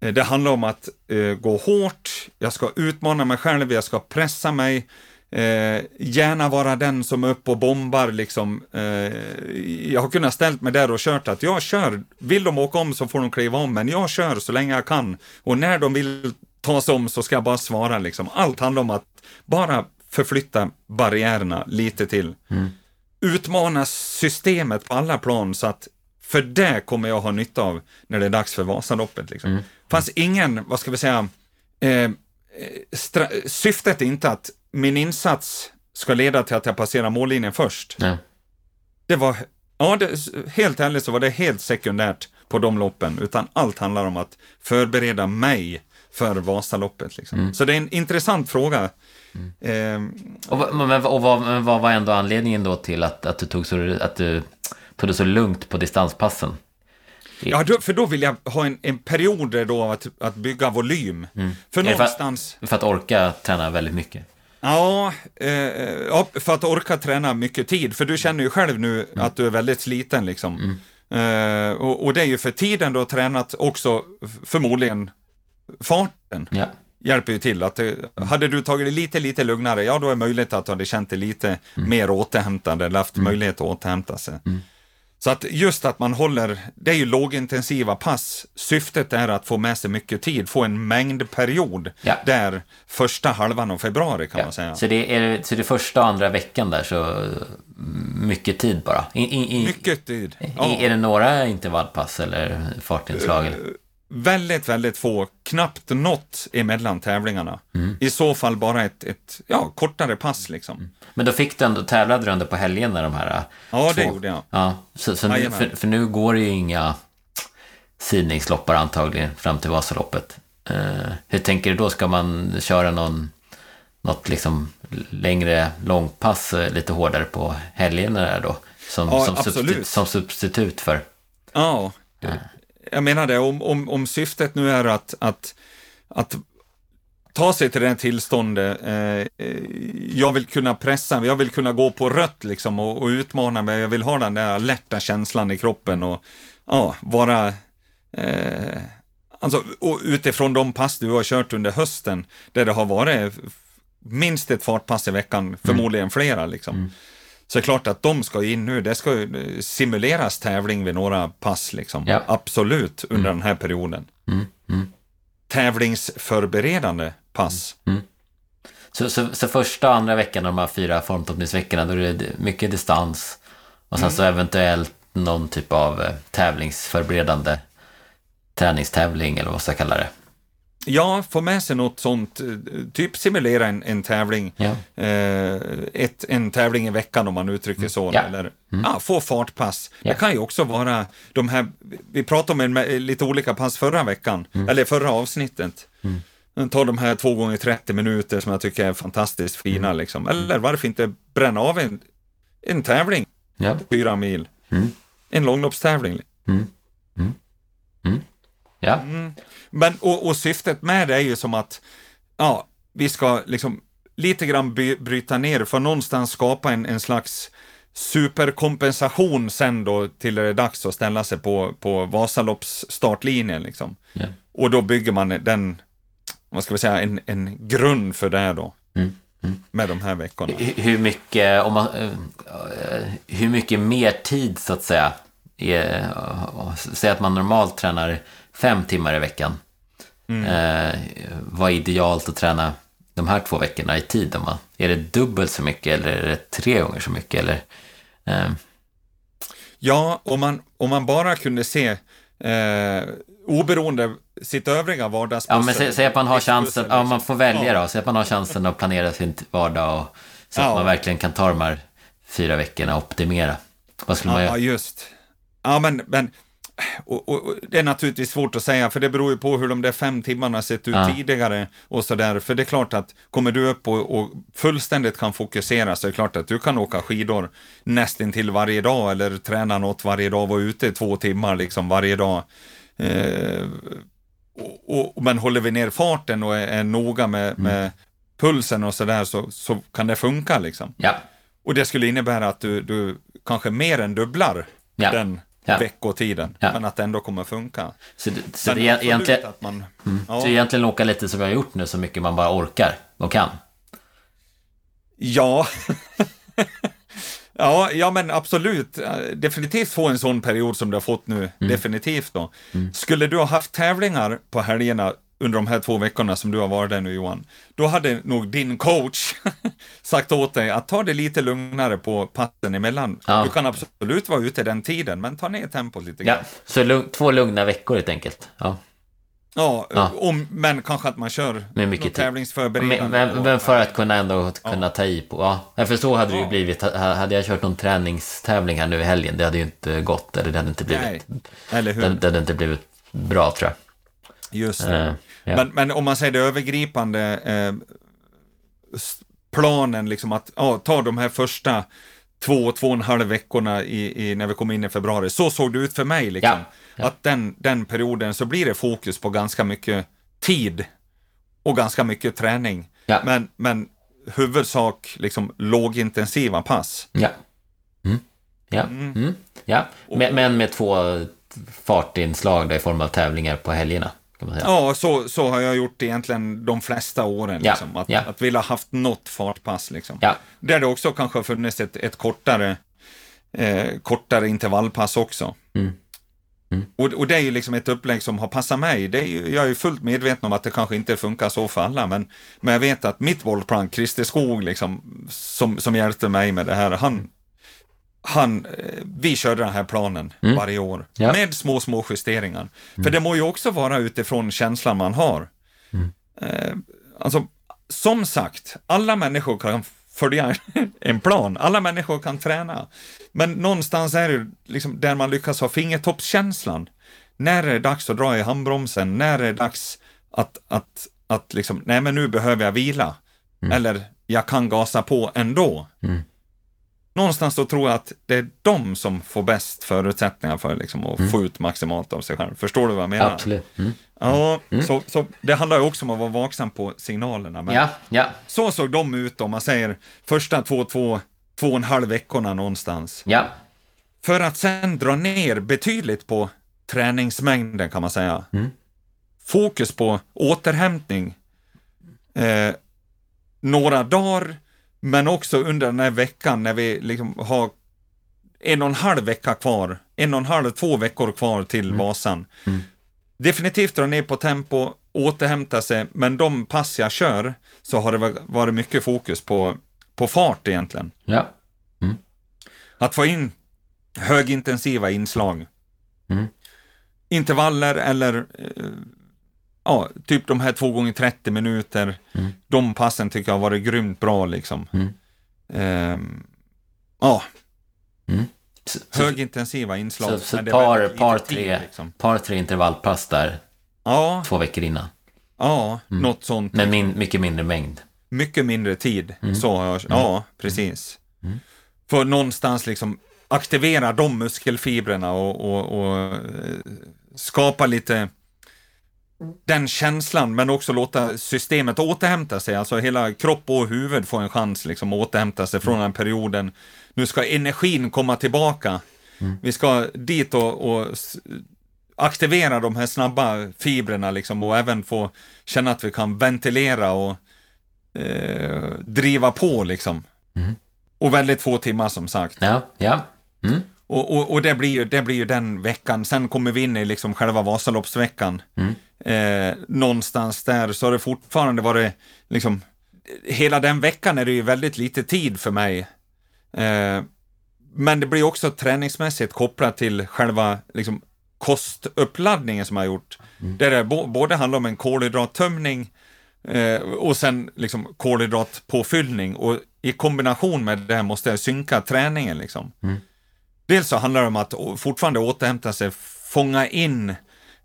Eh, Det handlar om att eh, gå hårt, jag ska utmana mig själv, jag ska pressa mig, eh, gärna vara den som är uppe och bombar liksom. Eh, jag har kunnat ställt mig där och kört att jag kör, vill de åka om så får de kliva om, men jag kör så länge jag kan. Och när de vill ta sig om så ska jag bara svara liksom. Allt handlar om att bara förflytta barriärerna lite till. Utmana systemet på alla plan så att för det kommer jag ha nytta av när det är dags för Vasaloppet. Liksom. fanns ingen, vad ska vi säga, eh, stra- syftet är inte att min insats ska leda till att jag passerar mållinjen först. ja. Det var, ja, det, helt ärligt så var det helt sekundärt på de loppen, utan allt handlar om att förbereda mig för Vasaloppet. Liksom. Så det är en intressant fråga. Eh, Och, vad- men, och vad, men vad var ändå anledningen då till att, att, du tog så, att du tog det så lugnt på distanspassen? ja, då, för då vill jag ha en, en period då att, att bygga volym. För Är det för- någonstans... För att orka träna väldigt mycket? Ja, eh, för att orka träna mycket tid. För du känner ju själv nu att du är väldigt sliten liksom. Eh, och, och det är ju för tiden du har tränat också förmodligen farten. Ja. Hjälper ju till. Att, det- hade du tagit det lite, lite lugnare, ja då är det möjligt att du hade känt dig lite mer återhämtad eller haft möjlighet att återhämta sig. Så att just att man håller, det är ju lågintensiva pass. Syftet är att få med sig mycket tid, få en mängdperiod Ja. där första halvan av februari kan man säga. Så, det är, så det första och andra veckan där så mm, mycket tid bara? I, i, Mycket tid. i, Ja. Är det några intervallpass eller fartinslag? Väldigt, väldigt få, knappt något emellan tävlingarna. Mm. I så fall bara ett, ett ja, kortare pass liksom. Men då fick du ändå, tävlade du ändå på helgerna de här Ja, det två- gjorde jag. Ja, så, så nu, för, för nu går det ju inga sidningsloppar antagligen fram till Vasaloppet. Eh, hur tänker du då? Ska man köra någon, något liksom längre långpass eh, lite hårdare på helgerna där då? Som, Ja, som, substitut, som substitut för? Ja, jag menar det, om, om, om syftet nu är att, att, att ta sig till det här tillståndet, eh, eh, jag vill kunna pressa, jag vill kunna gå på rött liksom och, och utmana mig, jag vill ha den där lätta känslan i kroppen och ja, vara eh, Alltså, utifrån de pass du har kört under hösten, där det har varit minst ett fartpass i veckan, förmodligen flera liksom. Så det är klart att de ska in nu, det ska ju eh, simuleras tävling vid några pass liksom. Ja. Absolut, under den här perioden. Mm, mm. Tävlingsförberedande pass. Så, så, så första och andra veckan de här fyra formtoppningsveckorna, då är det mycket distans och sen Mm. så eventuellt någon typ av eh, tävlingsförberedande träningstävling eller vad man ska kalla det. Ja, få med sig något sånt, eh, typ simulera en, en tävling, Ja. eh, ett, en tävling i veckan om man uttrycker så, Mm. Ja. eller ja, få fartpass. Ja. Det kan ju också vara de här, vi pratade om en, lite olika pass förra veckan, Mm. eller förra avsnittet. Ta de här två gånger 30 minuter som jag tycker är fantastiskt fina Mm. liksom. Eller varför inte bränna av en, en tävling, fyra mil. Mm. En långloppstävling. Ja. Men, och, och syftet med det är ju som att, ja, vi ska liksom lite grann by, bryta ner för någonstans skapa en, en slags superkompensation sen då till det är dags att ställa sig på, på Vasalopps startlinjen liksom. Ja. Och då bygger man den, vad ska vi säga, en, en grund för det då. Mm. Med de här veckorna. Hur- Hur mycket, om man, eh, eh, hur mycket mer tid så att säga, är, eh, säg att man normalt tränar fem timmar i veckan. Eh, vad är idealt att träna de här två veckorna i tid? Om man, är det dubbelt så mycket eller är det tre gånger så mycket? Eller, eh, Ja, om man, om man bara kunde se eh, oberoende sitt övriga vardagspussel. ja, men säg, säg att man har chansen, ja, liksom. man får välja Ja. då, säg att man har chansen att planera sin vardag och, så att Ja. man verkligen kan ta de här fyra veckorna och optimera. Vad skulle man Ja, göra? just. Ja, men, men och, och, och, det är naturligtvis svårt att säga, för det beror ju på hur de där fem timmarna sett ut Ja. tidigare och sådär. För det är klart att kommer du upp och, och fullständigt kan fokusera så är det klart att du kan åka skidor nästan till varje dag eller träna något varje dag, vara ute i två timmar liksom varje dag. Eh, och, och, men håller vi ner farten och är, är noga med, Mm. med pulsen och sådär så, så kan det funka liksom. Ja, Och det skulle innebära att du, du kanske mer än dubblar Ja. den Ja. veckotiden, Ja. men att det ändå kommer funka. så, det- så det är egentligen... att man... Så Ja, egentligen åka lite som vi har gjort nu, så mycket man bara orkar och kan. ja. ja, ja, men absolut. Eh, Definitivt få en sån period som du har fått nu. Mm. Definitivt då. Skulle du ha haft tävlingar på helgerna under de här två veckorna som du har varit där nu Johan, då hade nog din coach sagt åt dig att ta det lite lugnare på passen emellan. Ja. Du kan absolut vara ute den tiden, men ta ner tempot lite grann. Ja, så lugn, två lugna veckor helt enkelt. Ja. Ja, Ja. Om, men kanske att man kör Med mycket tävlingsförberedande. Men, men, för att kunna ändå kunna ta i på. Ja, Ja, för så hade det ju Ja. blivit. Ha- Hade jag kört någon träningstävling här nu i helgen, det hade ju inte gått. Eller det hade inte blivit, Nej, eller hur? det, det hade inte blivit bra tror jag. Just det. Ja. Men, men om man säger det övergripande eh, planen, liksom att ja, ta de här första två, två och en halv veckorna i, i, när vi kom in i februari. Så såg det ut för mig. Liksom. Ja, ja. Att den, den perioden så blir det fokus på ganska mycket tid och ganska mycket träning. Ja. Men, men huvudsak liksom lågintensiva pass. Ja. Mm. Ja. Mm. ja. Men, men med två fartinslag i form av tävlingar på helgerna. Ja, så, så har jag gjort egentligen de flesta åren. Ja, Liksom. Att, ja. att vilja haft något fartpass. Liksom. Ja. Där det också kanske har funnits ett, ett kortare, eh, kortare intervallpass också. Mm. Mm. Och, och det är ju liksom ett upplägg som har passat mig. Det är ju, jag är ju fullt medveten om att det kanske inte funkar så för alla, men, men jag vet att mitt bollplank, Christer Skog, liksom, som, som hjälpte mig med det här, han, han, eh, vi körde den här planen varje år Mm. Ja. med små, små justeringar. För det må ju också vara utifrån känslan man har. Eh, alltså, som sagt, alla människor kan följa en plan. Alla människor kan träna. Men någonstans är det liksom där man lyckas ha fingertoppskänslan. När är det dags att dra i handbromsen? När är det dags att, att, att liksom, nej men nu behöver jag vila. Eller jag kan gasa på ändå. Någonstans då tror jag att det är de som får bäst förutsättningar för liksom att få ut maximalt av sig själv. Förstår du vad jag menar? Absolut. Mm. Ja, Så, så det handlar ju också om att vara vaksam på signalerna. Men Ja, ja, så såg de ut om man säger första två, två, två och en halv veckorna någonstans. ja. För att sen dra ner betydligt på träningsmängden kan man säga. Fokus på återhämtning. Eh, några dagar, men också under den här veckan när vi liksom har en och en halv vecka kvar, en och en halv, två veckor kvar till Vasan. Definitivt dra ner på tempo, återhämta sig, men de pass jag kör så har det varit mycket fokus på, på fart egentligen. ja. Att få in högintensiva inslag. Mm. Intervaller eller eh, ja, typ de här två gånger 30 minuter. Mm. De passen tycker jag har varit grymt bra liksom. Mm. Ehm, ja, så, högintensiva inslag. så, så par, par, tid, tre, liksom. par, tre intervallpass där Ja, två veckor innan. ja Mm. något sånt. Men min, mycket mindre mängd. mycket mindre tid. Mm. Så har jag, ja, precis. För någonstans liksom aktivera de muskelfibrerna och, och, och eh, skapa lite den känslan, men också låta systemet återhämta sig. Alltså hela kropp och huvud får en chans liksom att återhämta sig från den perioden. Nu ska energin komma tillbaka. Vi ska dit och, och aktivera de här snabba fibrerna liksom och även få känna att vi kan ventilera och eh, driva på liksom. Och väldigt få timmar som sagt. Ja, ja. Mm. Och, och, och det, blir ju, det blir ju den veckan. Sen kommer vi in i liksom själva Vasaloppsveckan. Eh, någonstans där så har det fortfarande varit liksom, hela den veckan är det ju väldigt lite tid för mig. Eh, men det blir också träningsmässigt kopplat till själva liksom, kostuppladdningen som jag har gjort. Där det både handlar om en kolhydrattömning eh, och sen liksom kolhydratpåfyllning och i kombination med det måste jag synka träningen liksom. Dels så handlar det om att fortfarande återhämta sig, fånga in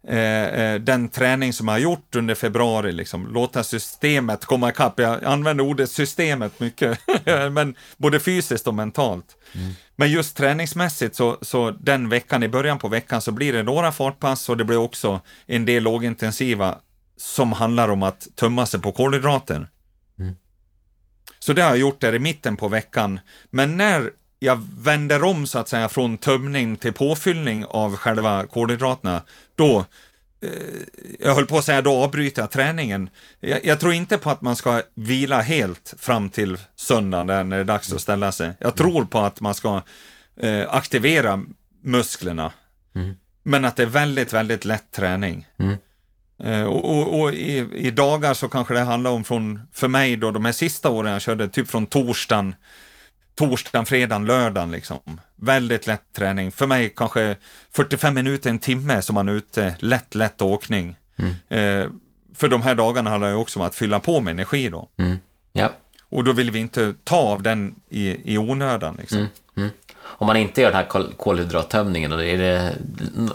eh, eh, den träning som jag har gjort under februari, liksom. låta systemet komma ikapp. Jag använder ordet systemet mycket, men både fysiskt och mentalt. Men just träningsmässigt så, så den veckan, i början på veckan, så blir det några fartpass och det blir också en del lågintensiva som handlar om att tömma sig på kolhydrater. Så det har jag gjort där i mitten på veckan. Men när jag vänder om så att säga från tömning till påfyllning av själva kolhydraterna, då eh, jag höll på att säga, då avbryter jag träningen. Jag, jag tror inte på att man ska vila helt fram till söndagen där när det är dags att ställa sig. Jag tror på att man ska eh, aktivera musklerna. Men att det är väldigt, väldigt lätt träning. Eh, och och, och i, i dagar så kanske det handlar om från, för mig då, de här sista åren jag körde, typ från torsdagen, torsdagen, fredagen, lördagen liksom. Väldigt lätt träning. För mig kanske 45 minuter, en timme som man är ute, lätt, lätt åkning. Eh, för de här dagarna handlar det också om att fylla på med energi då. Mm. Ja. Och då vill vi inte ta av den i, i onödan liksom. Mm. Mm. Om man inte gör den här kol- kolhydrattömningen, då är det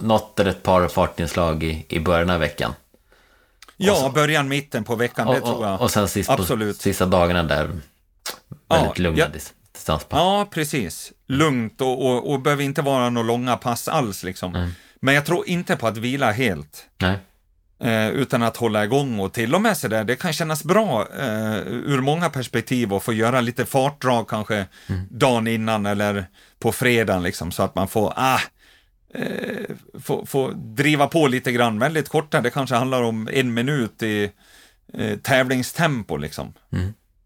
något eller ett par fartinslag i, i början av veckan? Ja, början, mitten på veckan, det Och, tror jag. och, och sen sist på Absolut. sista dagarna där, väldigt Ja, lugna ja. Dis- distanspass. Ja, precis. Lugnt och, och, och behöver inte vara några långa pass alls liksom. Men jag tror inte på att vila helt. Nej. Eh, utan att hålla igång och till och med så där, det kan kännas bra eh, ur många perspektiv att få göra lite fartdrag kanske dagen innan eller på fredagen liksom så att man får, ah, eh, få, få driva på lite grann, väldigt korta, det kanske handlar om en minut i eh, tävlingstempo liksom.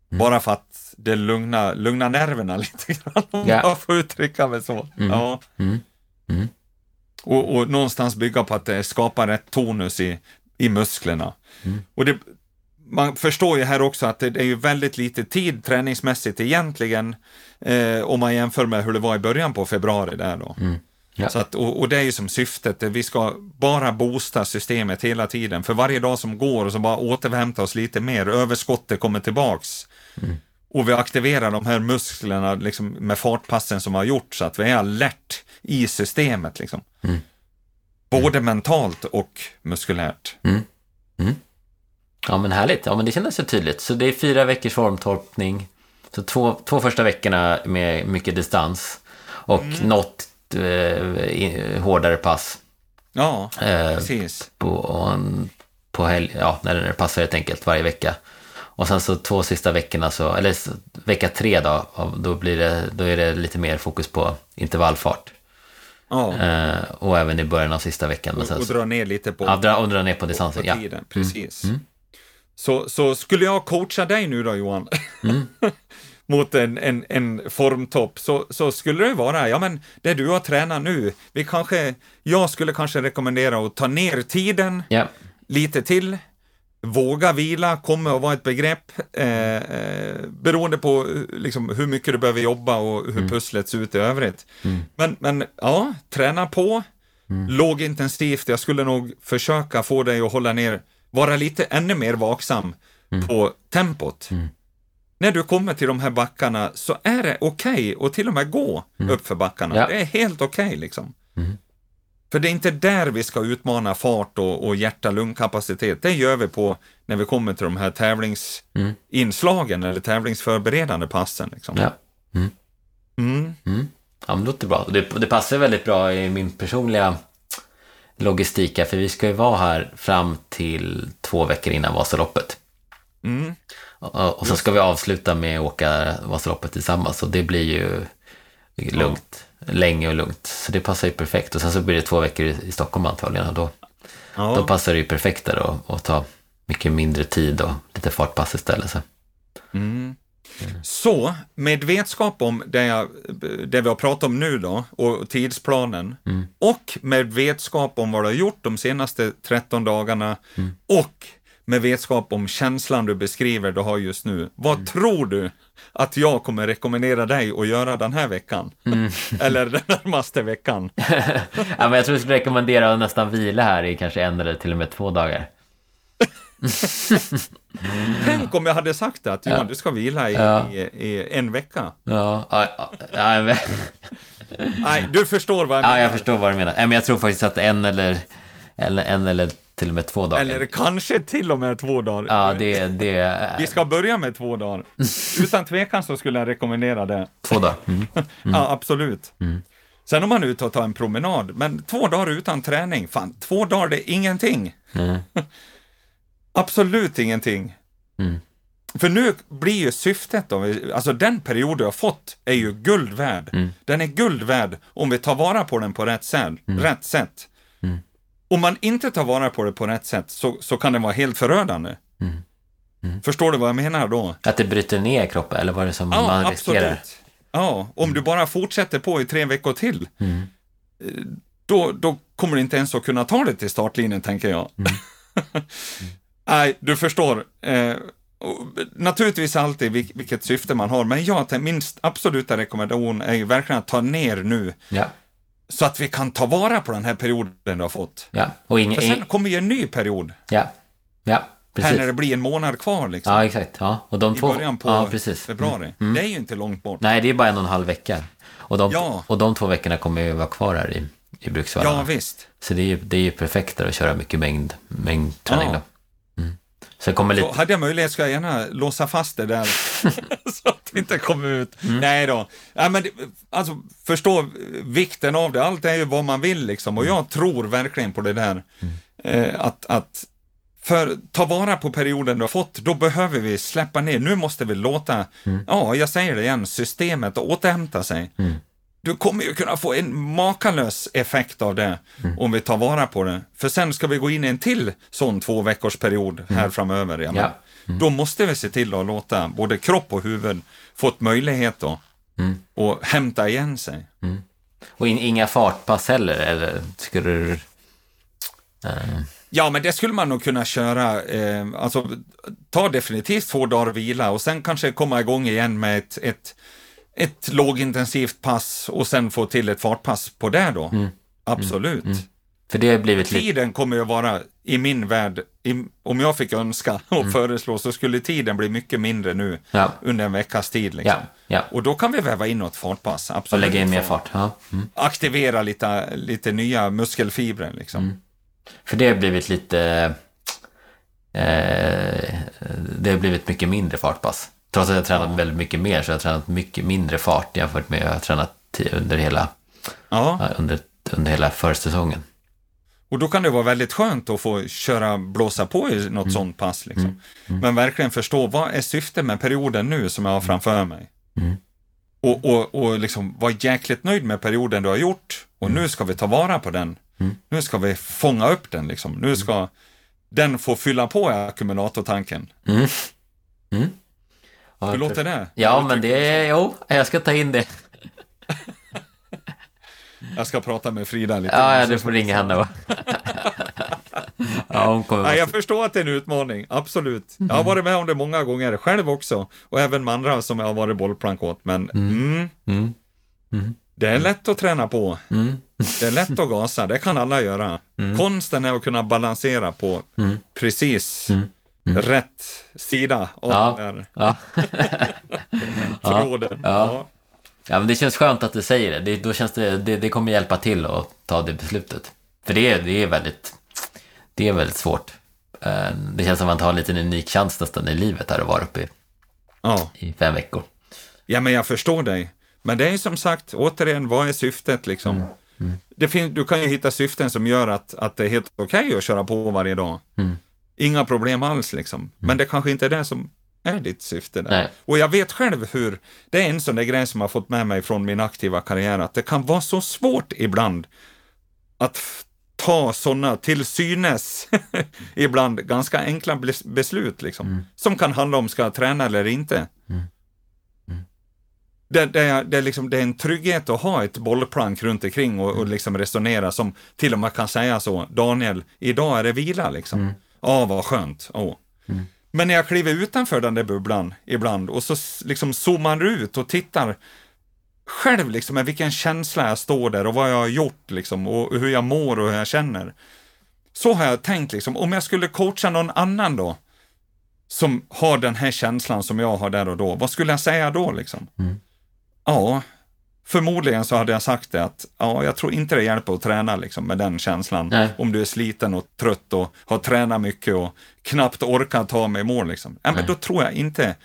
Bara för att det lugnar, lugnar nerverna lite grann, om Ja. jag får uttrycka mig så. Ja. Mm. Mm. Och, och någonstans bygga på att det skapar rätt tonus i, i musklerna. Och det, man förstår ju här också att det, är ju väldigt lite tid träningsmässigt egentligen eh, om man jämför med hur det var i början på februari där då. Mm. Ja. Så att, och, och det är ju som syftet, vi ska bara boosta systemet hela tiden. För varje dag som går så bara återhämta oss lite mer, överskottet kommer tillbaks. Mm. Och vi aktiverar de här musklerna liksom, med fartpassen som har gjort så att vi är alert i systemet. Liksom. Mm. Både mentalt och muskulärt. Ja men härligt, ja men det kändes så tydligt. Så det är fyra veckors formtorpning. Så två, två första veckorna med mycket distans. Och Mm. något eh, hårdare pass. Ja, Eh, precis. på, på helg, ja, när det passar helt enkelt varje vecka. Och sen så två sista veckorna, så, eller vecka tre då, då, blir det, då är det lite mer fokus på intervallfart. Ja. Eh, och även i början av sista veckan. Och så- dra ner lite på, ja, dra, och dra ner på distansen. på Ja. Mm. tiden. Precis. Så, så skulle jag coacha dig nu då Johan, Mm. mot en, en, en formtopp, så, så skulle det vara, ja men det du har tränat nu, vi kanske, jag skulle kanske rekommendera att ta ner tiden Ja. lite till, våga vila kommer att vara ett begrepp, eh, eh, beroende på eh, liksom, hur mycket du behöver jobba och hur pusslet ser ut i övrigt. Men, men ja, träna på, lågintensivt, jag skulle nog försöka få dig att hålla ner, vara lite ännu mer vaksam på tempot. När du kommer till de här backarna så är det okej att till och med gå upp för backarna. Ja. Det är helt okej liksom. För det är inte där vi ska utmana fart och, och hjärta-lungkapacitet. Det gör vi på när vi kommer till de här tävlingsinslagen eller tävlingsförberedande passen. Liksom. Ja. Mm. Ja, men det låter bra. Det, det passar väldigt bra i min personliga logistik här, för vi ska ju vara här fram till två veckor innan Vasaloppet. Mm. Och, och så ska vi avsluta med att åka Vasaloppet tillsammans och det blir ju lugnt, länge och lugnt. Så det passar ju perfekt. Och sen så blir det två veckor i, i Stockholm antagligen och då, Ja. då passar det ju perfekt där och, och ta mycket mindre tid och lite fartpass istället. Så. Så, med vetskap om det, jag, det vi har pratat om nu då, och tidsplanen, och med vetskap om vad du har gjort de senaste 13 dagarna, och med vetskap om känslan du beskriver du har just nu, vad tror du att jag kommer rekommendera dig att göra den här veckan? Eller den närmaste veckan? Ja, men jag tror jag skulle rekommendera att nästan vila här i kanske en eller till och med två dagar. Tänk om jag hade sagt att Johan, du ska vila i, Ja. i, i en vecka. Ja, ja, ja, ja, Nej, du förstår vad jag ja, menar. jag förstår vad du menar. Men jag tror faktiskt att en eller, eller, en eller till och med två dagar. Eller kanske till och med två dagar. Ja, det, det Vi ska börja med två dagar. Utan tvekan så skulle jag rekommendera det. Två dagar. Mm. Ja, absolut. Sen om man är ute och tar en promenad, men två dagar utan träning, fan, två dagar det är ingenting. Mm. absolut ingenting. Mm. För nu blir ju syftet, då, alltså den period du har fått är ju guld värd. Mm. Den är guld värd om vi tar vara på den på rätt sätt. Rätt sätt. Mm. Om man inte tar vara på det på rätt sätt så, så kan den vara helt förödande. Mm. Förstår du vad jag menar då? Att det bryter ner kroppen, eller vad är det som Ja, man absolut. riskerar? Ja, om du bara fortsätter på i tre veckor till, Mm. eh, då, då kommer du inte ens att kunna ta det till startlinjen, tänker jag. Mm. Nej, du förstår. Eh, naturligtvis alltid vil- vilket syfte man har, men jag, min absoluta rekommendation är ju verkligen att ta ner nu, Ja, så att vi kan ta vara på den här perioden du har fått. ja. Och ingen, För sen kommer ju en ny period, ja, ja, här precis. när det blir en månad kvar, liksom, Ja, exakt. Ja, och de i två... början på ja, precis. Mm. februari. Det är ju inte långt bort. Nej, det är bara en och en halv vecka. Och de, Ja. och de två veckorna kommer ju vara kvar här i, i Bruksvallarna. Ja, visst. Så det är ju, det är ju perfekt där att köra mycket mängd, mängdträning Ja. då. Mm. Sen kommer lite... Så hade jag möjlighet ska jag gärna låsa fast det där så inte kommer ut. Mm. Nej då. Ja, men alltså, förstå vikten av det. Allt är ju vad man vill liksom. Och jag tror verkligen på det där. Mm. Eh, att, att för ta vara på perioden du har fått, då behöver vi släppa ner. Nu måste vi låta, Mm. ja, jag säger det igen, systemet återhämta sig. Du kommer ju kunna få en makalös effekt av det Mm. om vi tar vara på det. För sen ska vi gå in i en till sån två veckors period här framöver. Mm. Ja. Då måste vi se till att låta både kropp och huvud fått möjlighet då Mm. och hämta igen sig. Och in, inga fartpass heller, eller skulle du... Eh, Ja, men det skulle man nog kunna köra. Eh, alltså, ta definitivt två dagar vila och sen kanske komma igång igen med ett, ett, ett lågintensivt pass och sen få till ett fartpass på det då. Mm. Absolut. För det har blivit. Tiden kommer ju vara, i min värld, i, om jag fick önska och föreslå, så skulle tiden bli mycket mindre nu Mm. Ja. under en veckas tid. Liksom. Ja, ja. Och då kan vi väva in något fartpass. Och Absolut. lägga in mer fart. Mm. Aktivera lite, lite nya muskelfibrer. Liksom. För det har blivit lite... Eh, det har blivit mycket mindre fartpass. Trots att jag har tränat väldigt mycket mer så har jag tränat mycket mindre fart jämfört med jag har tränat under hela, under, under hela försäsongen. Och då kan det vara väldigt skönt att få köra, blåsa på i något sånt pass. Liksom. Men verkligen förstå, vad är syftet med perioden nu som jag har framför mig? Mm. Och, och, och liksom vara jäkligt nöjd med perioden du har gjort och nu ska vi ta vara på den. Nu ska vi fånga upp den liksom. Nu ska den få fylla på ackumulatortanken. Mm. Mm. Hur låter det? Ja, men det är... Jo, jag ska ta in det. Jag ska prata med Frida lite. Ja, ja du får ringa henne. va? Ja, hon kommer Ja, jag förstår att det är en utmaning, absolut. Jag har varit med om det många gånger själv också, och även med andra som jag har varit bollplank åt, men mm. Mm. det är lätt att träna på. Mm. Det är lätt att gasa, det kan alla göra. Konsten är att kunna balansera på Mm. precis rätt sida av Ja. den där Ja. tråden. Ja. Ja, men det känns skönt att du säger det. det då känns det, det. Det kommer hjälpa till att ta det beslutet. För det är, det är väldigt... Det är väldigt svårt. Eh, Det känns som att man tar en liten unik chans nästan i livet här att vara uppe i, Ja. i fem veckor. ja, men jag förstår dig. Men det är som sagt, återigen, vad är syftet liksom? Det fin- du kan ju hitta syften som gör att, att det är helt okej att köra på varje dag. Mm. Inga problem alls liksom. Men det kanske inte är det som är ditt syfte där. Nej. Och jag vet själv hur, det är en sån där grej som jag har fått med mig från min aktiva karriär, att det kan vara så svårt ibland att ta sådana till synes ibland ganska enkla bes- beslut liksom. Som kan handla om ska jag träna eller inte. Det, det, är, det, är liksom, det är en trygghet att ha ett bollplank runt omkring och, och liksom resonera som till och med kan säga så, Daniel, idag är det vila liksom. Ja, vad skönt. Åh. Men när jag kliver utanför den där bubblan ibland och så liksom zoomar ut och tittar själv liksom med vilken känsla jag står där och vad jag har gjort liksom och hur jag mår och hur jag känner. Så har jag tänkt liksom, om jag skulle coacha någon annan då, som har den här känslan som jag har där och då, vad skulle jag säga då liksom? Ja, förmodligen så hade jag sagt det att ja, jag tror inte det hjälper att träna liksom med den känslan. Nej. Om du är sliten och trött och har tränat mycket och knappt orkar ta mig i mål liksom. Ja, men då tror jag inte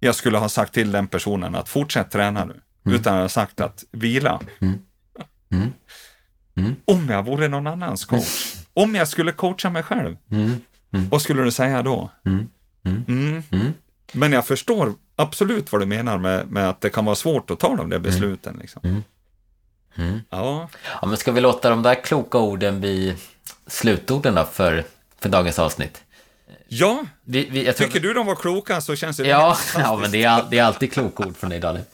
jag skulle ha sagt till den personen att fortsätt träna nu. Utan jag har sagt att vila. Mm. Mm. Om jag vore någon annans coach. Om jag skulle coacha mig själv. Mm. Vad skulle du säga då? Mm. Mm. Mm. Mm. Men jag förstår absolut vad du menar med, med att det kan vara svårt att ta de där besluten. Liksom. Mm. Ja. Ja, men ska vi låta de där kloka orden bli slutorden då för, för dagens avsnitt? ja, Vi, vi, jag tror... tycker du de var kloka så känns det Ja, ja, men det är, det är alltid kloka ord från dig Daniel.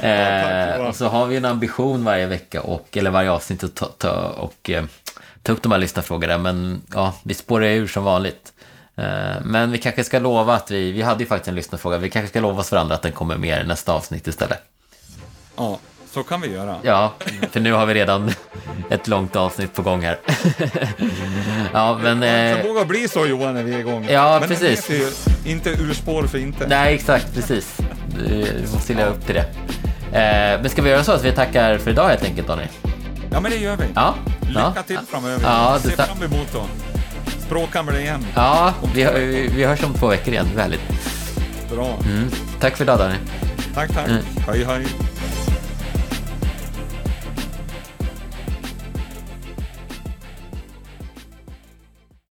eh, och så har vi en ambition varje vecka, och, eller varje avsnitt, att ta, ta, och, eh, ta upp de här lyssnarfrågorna. Men ja, vi spårar ur som vanligt. Eh, men vi kanske ska lova att vi, vi hade ju faktiskt en lyssnarfråga, vi kanske ska lova oss varandra att den kommer mer i nästa avsnitt istället. Ja, så kan vi göra. Ja, för nu har vi redan ett långt avsnitt på gång här. ja, men... Det Eh, vågar bli så Johan när vi är igång. Ja, men precis. ju inte urspår för inte. Nej, exakt, precis. Du måste leva upp till det. Eh, men ska vi göra så att vi tackar för idag helt enkelt, Daniel? Ja, men det gör vi. Ja. Lycka ja. till framöver. Ja, Se det- fram emot då. Språkkammare igen. Ja, vi, vi, vi hörs om två veckor igen. Väldigt. Bra. Mm. Tack för idag, Daniel. Tack, tack. Mm. Hej, hej.